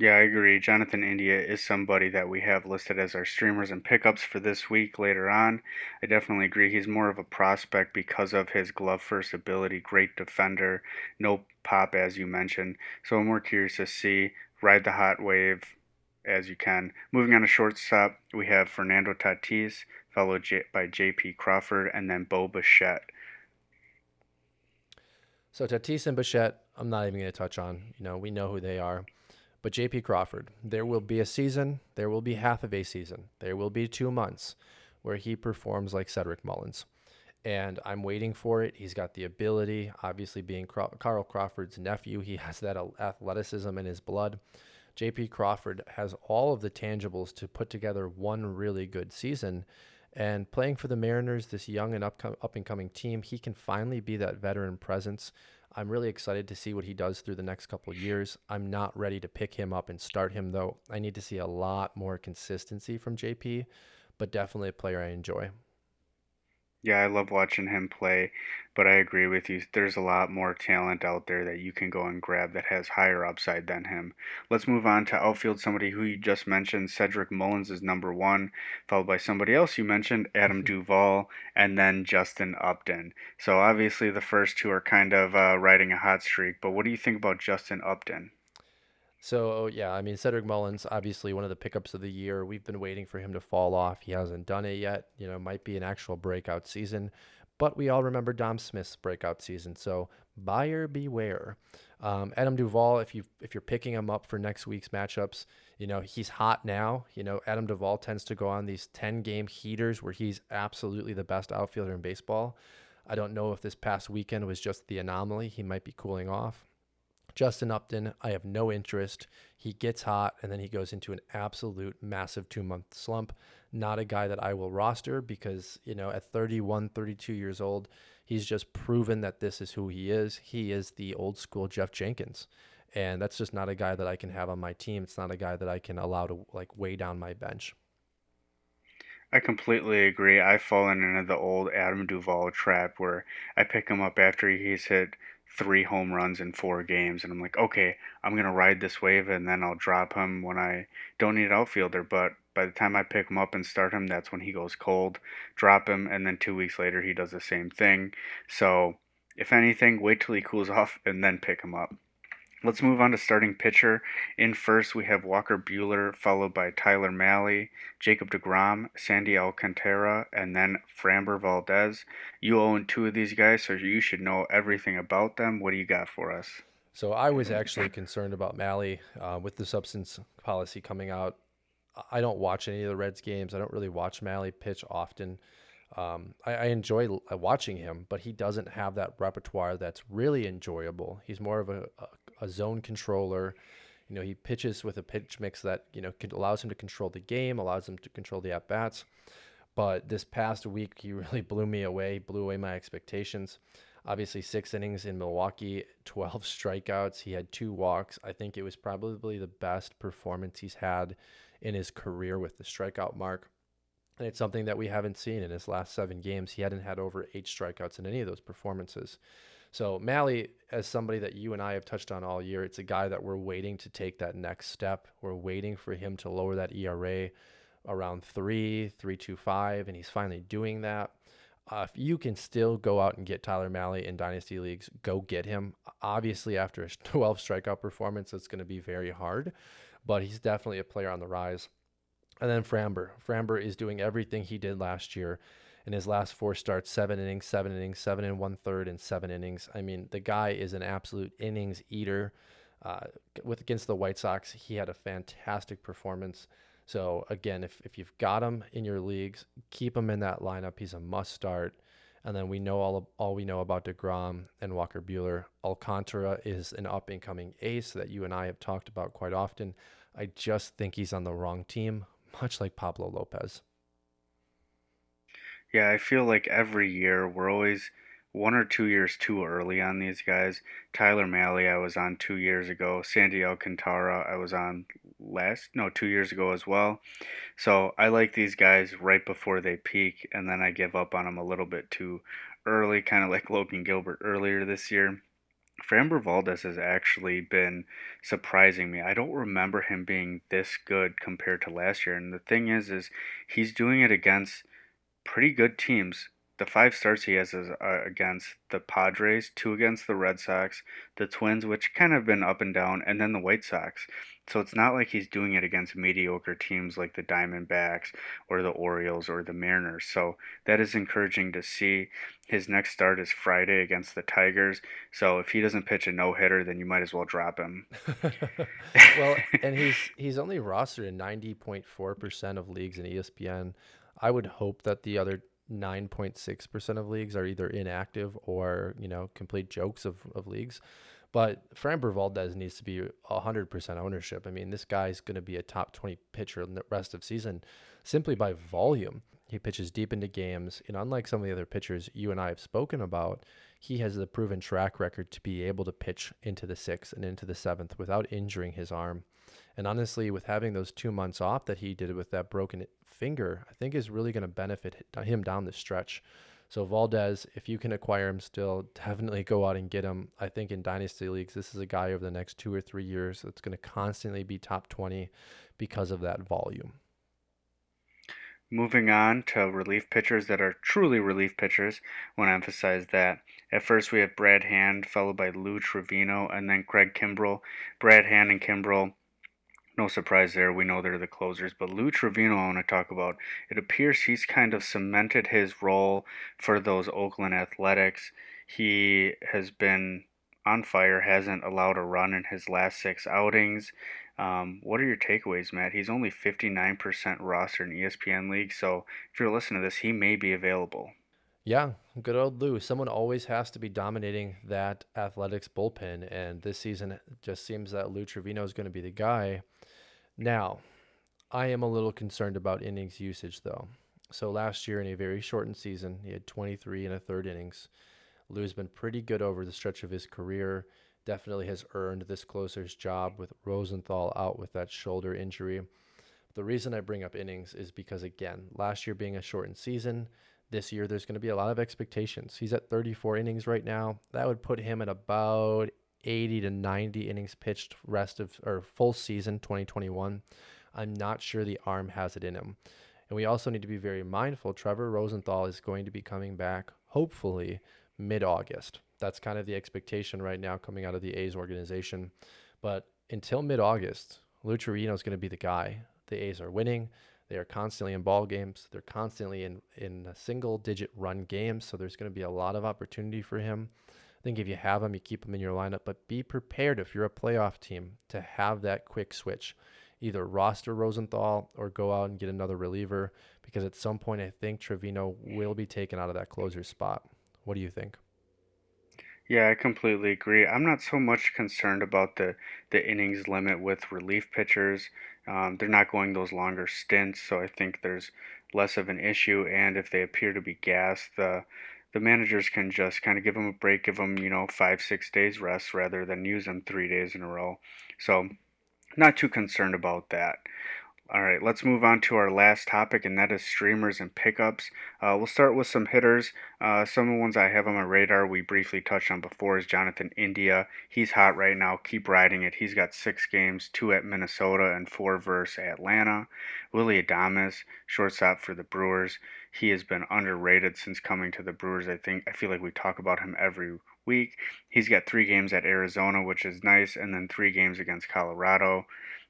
Yeah, I agree. Jonathan India is somebody that we have listed as our streamers and pickups for this week later on. I definitely agree. He's more of a prospect because of his glove first ability, great defender, no pop, as you mentioned. So I'm more curious to see ride the hot wave as you can. Moving on to shortstop, we have Fernando Tatis, followed by J.P. Crawford, and then Bo Bichette. So Tatis and Bichette, I'm not even going to touch on. You know, we know who they are. But JP Crawford, there will be a season, there will be half of a season, there will be two months where he performs like Cedric Mullins. And I'm waiting for it. He's got the ability, obviously, being Carl Crawford's nephew, he has that athleticism in his blood. JP Crawford has all of the tangibles to put together one really good season. And playing for the Mariners, this young and up, up and coming team, he can finally be that veteran presence I'm really excited to see what he does through the next couple years. I'm not ready to pick him up and start him though. I need to see a lot more consistency from JP, but definitely a player I enjoy. Yeah, I love watching him play, but I agree with you. There's a lot more talent out there that you can go and grab that has higher upside than him. Let's move on to outfield, somebody who you just mentioned. Cedric Mullins is number one, followed by somebody else you mentioned, Adam mm-hmm. Duvall, and then Justin Upton. So obviously the first two are kind of uh, riding a hot streak, but what do you think about Justin Upton? So yeah, I mean Cedric Mullins, obviously one of the pickups of the year. We've been waiting for him to fall off. He hasn't done it yet. You know, might be an actual breakout season, but we all remember Dom Smith's breakout season. So buyer beware. Um, Adam Duvall, if you if you're picking him up for next week's matchups, you know he's hot now. You know Adam Duvall tends to go on these ten game heaters where he's absolutely the best outfielder in baseball. I don't know if this past weekend was just the anomaly. He might be cooling off. Justin Upton, I have no interest. He gets hot and then he goes into an absolute massive two month slump. Not a guy that I will roster because, you know, at 31, 32 years old, he's just proven that this is who he is. He is the old school Jeff Jenkins. And that's just not a guy that I can have on my team. It's not a guy that I can allow to like weigh down my bench. I completely agree. I've fallen into the old Adam Duvall trap where I pick him up after he's hit three home runs in four games, and I'm like, okay, I'm gonna ride this wave, and then I'll drop him when I don't need an outfielder. But by the time I pick him up and start him, that's when he goes cold. Drop him, and then two weeks later he does the same thing. So if anything, wait till he cools off and then pick him up. Let's move on to starting pitcher. In first, we have Walker Buehler, followed by Tyler Mahle, Jacob DeGrom, Sandy Alcantara, and then Framber Valdez. You own two of these guys, so you should know everything about them. What do you got for us? So I was actually concerned about Mahle uh, with the substance policy coming out. I don't watch any of the Reds games. I don't really watch Mahle pitch often. Um, I, I, enjoy watching him, but he doesn't have that repertoire that's really enjoyable. He's more of a, a, a zone controller. You know, he pitches with a pitch mix that you know allows him to control the game, allows him to control the at bats. But this past week, he really blew me away, blew away my expectations. Obviously, six innings in Milwaukee, 12 strikeouts. He had two walks. I think it was probably the best performance he's had in his career with the strikeout mark. And it's something that we haven't seen in his last seven games. He hadn't had over eight strikeouts in any of those performances. So Mahle, as somebody that you and I have touched on all year, it's a guy that we're waiting to take that next step. We're waiting for him to lower that ERA around three, three two five, and he's finally doing that. Uh, if you can still go out and get Tyler Mahle in dynasty leagues, go get him. Obviously, after a 12 strikeout performance, it's going to be very hard, but he's definitely a player on the rise. And then Framber. Framber is doing everything he did last year in his last four starts seven innings, seven innings, seven and one third, and seven innings. I mean, the guy is an absolute innings eater. Uh, with against the White Sox, he had a fantastic performance. So again, if, if you've got him in your leagues, keep him in that lineup. He's a must start. And then we know all all we know about Degrom and Walker Buehler. Alcantara is an up and coming ace that you and I have talked about quite often. I just think he's on the wrong team, much like Pablo Lopez. Yeah, I feel like every year we're always one or two years too early on these guys. Tyler Mahle, I was on two years ago. Sandy Alcantara, I was on last, no, two years ago as well. So I like these guys right before they peak, and then I give up on them a little bit too early, kind of like Logan Gilbert earlier this year. Framber Valdez has actually been surprising me. I don't remember him being this good compared to last year. And the thing is, is he's doing it against pretty good teams. The five starts he has is uh, against the Padres, two against the Red Sox, the Twins, which kind of been up and down, and then the White Sox. So it's not like he's doing it against mediocre teams like the Diamondbacks or the Orioles or the Mariners. So that is encouraging to see. His next start is Friday against the Tigers. So if he doesn't pitch a no hitter, then you might as well drop him. well, and he's he's only rostered in ninety point four percent of leagues in ESPN. I would hope that the other 9.6% of leagues are either inactive or, you know, complete jokes of, of leagues. But Framber Valdez needs to be 100% ownership. I mean, this guy's going to be a top 20 pitcher in the rest of season simply by volume. He pitches deep into games. And unlike some of the other pitchers you and I have spoken about, he has the proven track record to be able to pitch into the sixth and into the seventh without injuring his arm. And honestly, with having those two months off that he did with that broken finger, I think is really going to benefit him down the stretch. So Valdez, if you can acquire him still, definitely go out and get him. I think in dynasty leagues, this is a guy over the next two or three years that's going to constantly be top 20 because of that volume. Moving on to relief pitchers that are truly relief pitchers, I want to emphasize that At first, we have Brad Hand, followed by Lou Trivino, and then Craig Kimbrel. Brad Hand and Kimbrel, no surprise there. We know they're the closers. But Lou Trivino, I want to talk about. It appears he's kind of cemented his role for those Oakland Athletics. He has been on fire, hasn't allowed a run in his last six outings. Um, what are your takeaways, Matt? He's only 59% roster in ESPN League, so if you're listening to this, he may be available. Yeah, good old Lou. Someone always has to be dominating that athletics bullpen, and this season just seems that Lou Trivino is going to be the guy. Now, I am a little concerned about innings usage, though. So last year in a very shortened season, he had 23 and a third innings. Lou's been pretty good over the stretch of his career. Definitely has earned this closer's job with Rosenthal out with that shoulder injury. The reason I bring up innings is because, again, last year being a shortened season, this year there's going to be a lot of expectations. He's at 34 innings right now. That would put him at about 80 to 90 innings pitched rest of or full season 2021. I'm not sure the arm has it in him. And we also need to be very mindful. Trevor Rosenthal is going to be coming back, hopefully, mid August. That's kind of the expectation right now coming out of the A's organization. But until mid August, Lou Trivino is going to be the guy. The A's are winning. They are constantly in ball games. They're constantly in, in single digit run games. So there's going to be a lot of opportunity for him. I think if you have him, you keep him in your lineup, but be prepared if you're a playoff team to have that quick switch. Either roster Rosenthal or go out and get another reliever because at some point I think Trivino will be taken out of that closer spot. What do you think? Yeah, I completely agree. I'm not so much concerned about the, the innings limit with relief pitchers. Um, they're not going those longer stints, so I think there's less of an issue. And if they appear to be gassed, the the managers can just kind of give them a break, give them you know five six days rest rather than use them three days in a row. So, not too concerned about that. All right, let's move on to our last topic, and that is streamers and pickups. Uh, we'll start with some hitters. Uh, some of the ones I have on my radar we briefly touched on before is Jonathan India. He's hot right now. Keep riding it. He's got six games, two at Minnesota and four versus Atlanta. Willie Adames, shortstop for the Brewers. He has been underrated since coming to the Brewers. I think I feel like we talk about him every week. He's got three games at Arizona, which is nice, and then three games against Colorado.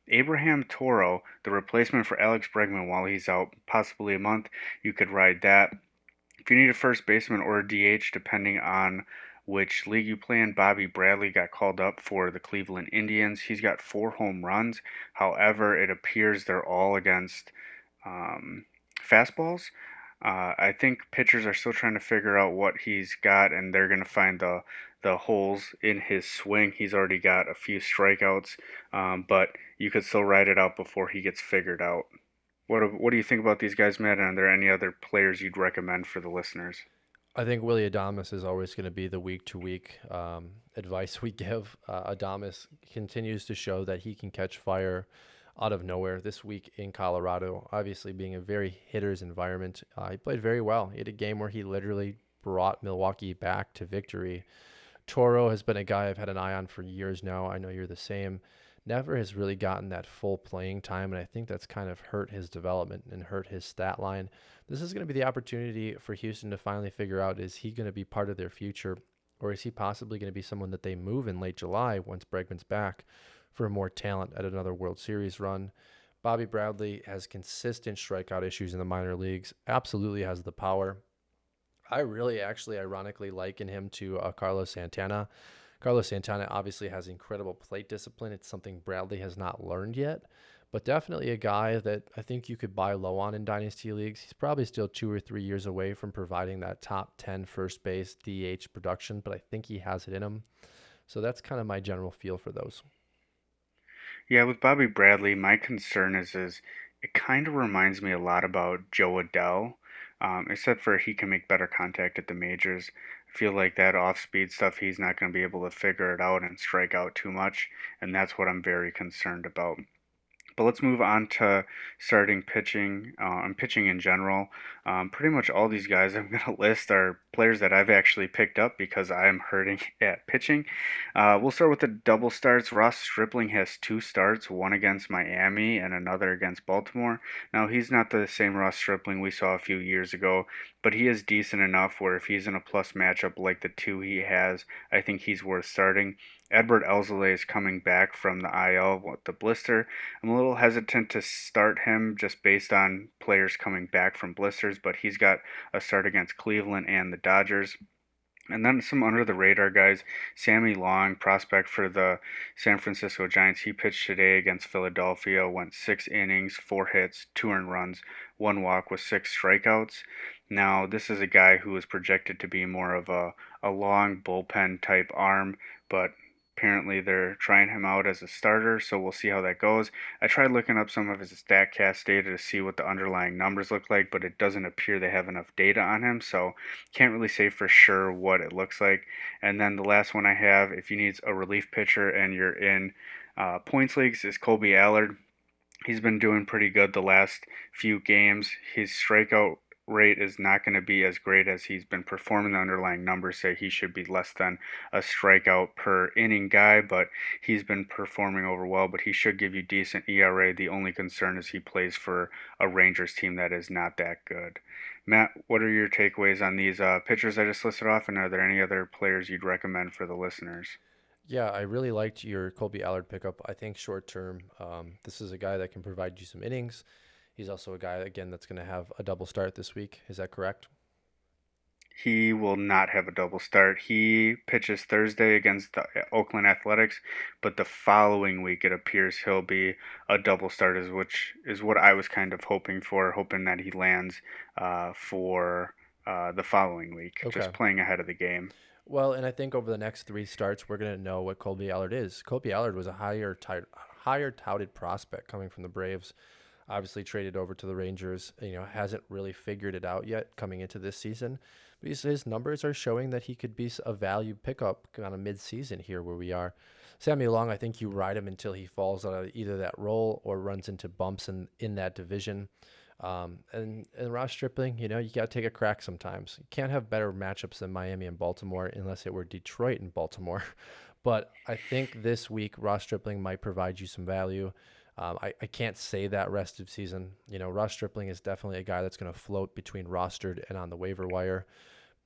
Abraham Toro, the replacement for Alex Bregman while he's out, possibly a month, you could ride that. If you need a first baseman or a DH, depending on which league you play in, Bobby Bradley got called up for the Cleveland Indians. He's got four home runs. However, it appears they're all against um, fastballs. Uh, I think pitchers are still trying to figure out what he's got, and they're going to find the the holes in his swing. He's already got a few strikeouts, um, but you could still ride it out before he gets figured out. What what do you think about these guys, Matt? And are there any other players you'd recommend for the listeners? I think Willie Adames is always going to be the week to week advice we give. Uh, Adames continues to show that he can catch fire out of nowhere this week in Colorado. Obviously, being a very hitter's environment, uh, he played very well. He had a game where he literally brought Milwaukee back to victory. Toro has been a guy I've had an eye on for years now. I know you're the same. Never has really gotten that full playing time, and I think that's kind of hurt his development and hurt his stat line. This is going to be the opportunity for Houston to finally figure out is he going to be part of their future, or is he possibly going to be someone that they move in late July once Bregman's back? for more talent at another World Series run. Bobby Bradley has consistent strikeout issues in the minor leagues, absolutely has the power. I really actually ironically liken him to uh, Carlos Santana. Carlos Santana obviously has incredible plate discipline. It's something Bradley has not learned yet, but definitely a guy that I think you could buy low on in dynasty leagues. He's probably still two or three years away from providing that top 10 first base DH production, but I think he has it in him. So that's kind of my general feel for those. Yeah, with Bobby Bradley, my concern is is it kind of reminds me a lot about Jo Adell, um, except for he can make better contact at the majors. I feel like that off speed stuff, he's not going to be able to figure it out and strike out too much, and that's what I'm very concerned about. But let's move on to starting pitching uh, and pitching in general. Um, pretty much all these guys I'm going to list are players that I've actually picked up because I'm hurting at pitching. Uh, we'll start with the double starts. Ross Stripling has two starts, one against Miami and another against Baltimore. Now, he's not the same Ross Stripling we saw a few years ago, but he is decent enough where if he's in a plus matchup like the two he has, I think he's worth starting. Adbert Alzolay is coming back from the IL with the blister. I'm a little hesitant to start him just based on players coming back from blisters, but he's got a start against Cleveland and the Dodgers. And then some under the radar guys. Sammy Long, prospect for the San Francisco Giants. He pitched today against Philadelphia, went six innings, four hits, two earned runs, one walk with six strikeouts. Now, this is a guy who is projected to be more of a, a long bullpen type arm, but Apparently, they're trying him out as a starter, so we'll see how that goes. I tried looking up some of his StatCast data to see what the underlying numbers look like, but it doesn't appear they have enough data on him, so can't really say for sure what it looks like. And then the last one I have, if you need a relief pitcher and you're in uh, points leagues, is Kolby Allard. He's been doing pretty good the last few games. His strikeout rate is not going to be as great as he's been performing. The underlying numbers say he should be less than a strikeout per inning guy, but he's been performing over well. But he should give you decent ERA. The only concern is he plays for a Rangers team that is not that good. Matt, what are your takeaways on these uh, pitchers I just listed off, and are there any other players you'd recommend for the listeners? Yeah, I really liked your Kolby Allard pickup. I think short term, um, this is a guy that can provide you some innings. He's also a guy again that's going to have a double start this week. Is that correct? He will not have a double start. He pitches Thursday against the Oakland Athletics, but the following week it appears he'll be a double start, is which is what I was kind of hoping for, hoping that he lands uh, for uh, the following week, okay. just playing ahead of the game. Well, and I think over the next three starts, we're going to know what Kolby Allard is. Kolby Allard was a higher, t- higher touted prospect coming from the Braves obviously traded over to the Rangers. You know, hasn't really figured it out yet coming into this season. But his, numbers are showing that he could be a value pickup kind of mid-season here where we are. Sammy Long, I think you ride him until he falls out of either that role or runs into bumps in, in that division. Um, and, and Ross Stripling, you know, you got to take a crack sometimes. You can't have better matchups than Miami and Baltimore unless it were Detroit and Baltimore. But I think this week, Ross Stripling might provide you some value. Um, I, I can't say that rest of season. You know, Ross Stripling is definitely a guy that's going to float between rostered and on the waiver wire.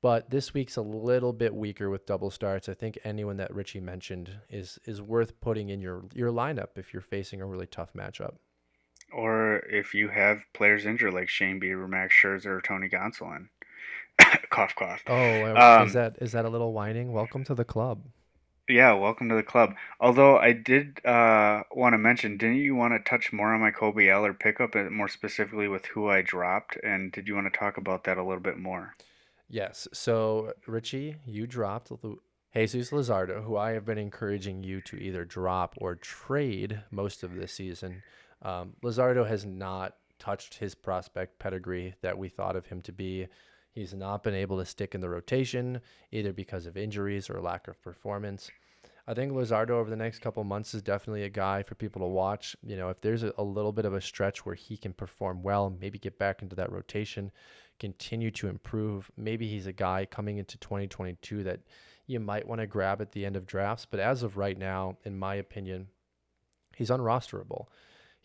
But this week's a little bit weaker with double starts. I think anyone that Richie mentioned is is worth putting in your your lineup if you're facing a really tough matchup. Or if you have players injured like Shane Bieber, Max Scherzer, or Tony Gonsolin. cough, cough. Oh, um, is that is that a little whining? Welcome to the club. Yeah, welcome to the club. Although I did uh, want to mention, didn't you want to touch more on my Kolby Allard pickup, and more specifically with who I dropped? And did you want to talk about that a little bit more? Yes. So, Richie, you dropped Jesus Luzardo, who I have been encouraging you to either drop or trade most of this season. Um, Luzardo has not touched his prospect pedigree that we thought of him to be. He's not been able to stick in the rotation either because of injuries or lack of performance. I think Luzardo over the next couple months is definitely a guy for people to watch. You know, if there's a, a, little bit of a stretch where he can perform well, maybe get back into that rotation, continue to improve, maybe he's a guy coming into 2022 that you might want to grab at the end of drafts. But as of right now, in my opinion, he's unrosterable.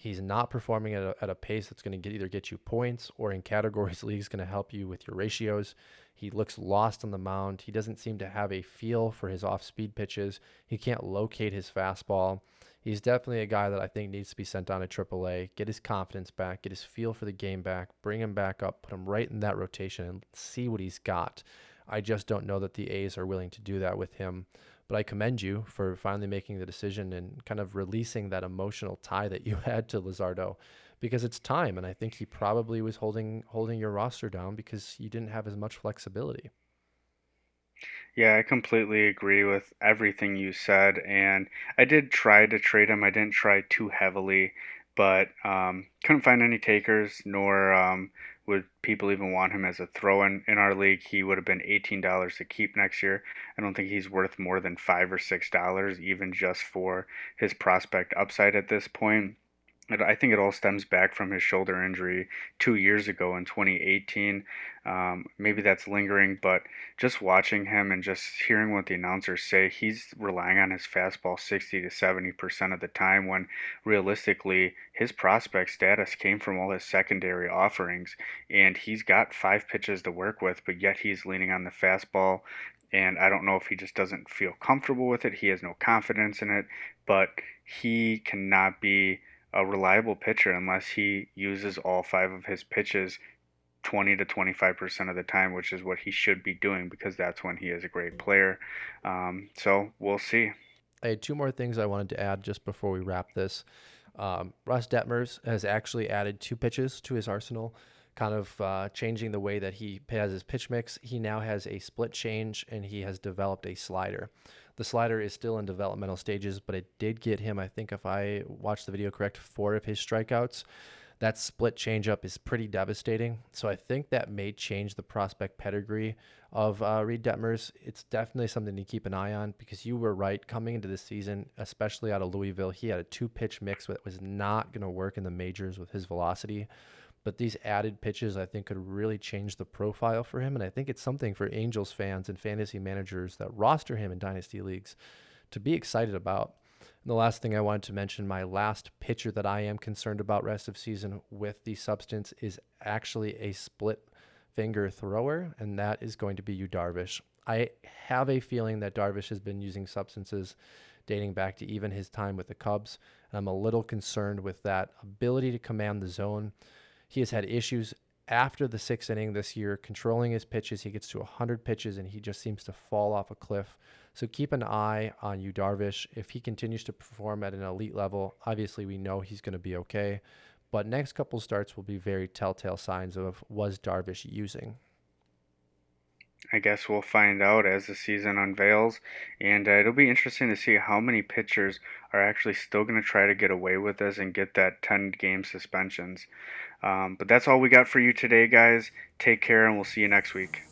He's not performing at a, at a pace that's going to get either get you points or in categories leagues going to help you with your ratios. He looks lost on the mound. He doesn't seem to have a feel for his off speed pitches. He can't locate his fastball. He's definitely a guy that I think needs to be sent down to AAA, get his confidence back, get his feel for the game back, bring him back up, put him right in that rotation, and see what he's got. I just don't know that the A's are willing to do that with him. But I commend you for finally making the decision and kind of releasing that emotional tie that you had to Luzardo because it's time and I think he probably was holding holding your roster down because you didn't have as much flexibility. Yeah, I completely agree with everything you said and I did try to trade him. I didn't try too heavily, but um, couldn't find any takers nor um, would people even want him as a throw in in our league? He would have been eighteen dollars to keep next year. I don't think he's worth more than five or six dollars, even just for his prospect upside at this point. I think it all stems back from his shoulder injury two years ago in 2018. Um, maybe that's lingering, but just watching him and just hearing what the announcers say, he's relying on his fastball 60 to 70% of the time when realistically his prospect status came from all his secondary offerings. And he's got five pitches to work with, but yet he's leaning on the fastball. And I don't know if he just doesn't feel comfortable with it, he has no confidence in it, but he cannot be a reliable pitcher unless he uses all five of his pitches 20 to 25% of the time, which is what he should be doing because that's when he is a great player. Um, so we'll see. I had two more things I wanted to add just before we wrap this. Um, Russ Detmers has actually added two pitches to his arsenal, kind of uh, changing the way that he has his pitch mix. He now has a split change and he has developed a slider. The slider is still in developmental stages, but it did get him, I think, if I watched the video correct, four of his strikeouts. That split changeup is pretty devastating. So I think that may change the prospect pedigree of uh, Reid Detmers. It's definitely something to keep an eye on because you were right coming into the season, especially out of Louisville. He had a two pitch mix that was not going to work in the majors with his velocity. But these added pitches, I think, could really change the profile for him. And I think it's something for Angels fans and fantasy managers that roster him in dynasty leagues to be excited about. And the last thing I wanted to mention, my last pitcher that I am concerned about rest of season with the substance is actually a split finger thrower, and that is going to be Yu Darvish. I have a feeling that Darvish has been using substances dating back to even his time with the Cubs. And I'm a little concerned with that ability to command the zone. He has had issues after the sixth inning this year, controlling his pitches. He gets to 100 pitches and he just seems to fall off a cliff. So keep an eye on Yu Darvish. If he continues to perform at an elite level, obviously we know he's going to be okay. But next couple starts will be very telltale signs of was Darvish using. I guess we'll find out as the season unveils, and uh, it'll be interesting to see how many pitchers are actually still going to try to get away with this and get that 10 game suspensions. Um, but that's all we got for you today, guys. Take care, and we'll see you next week.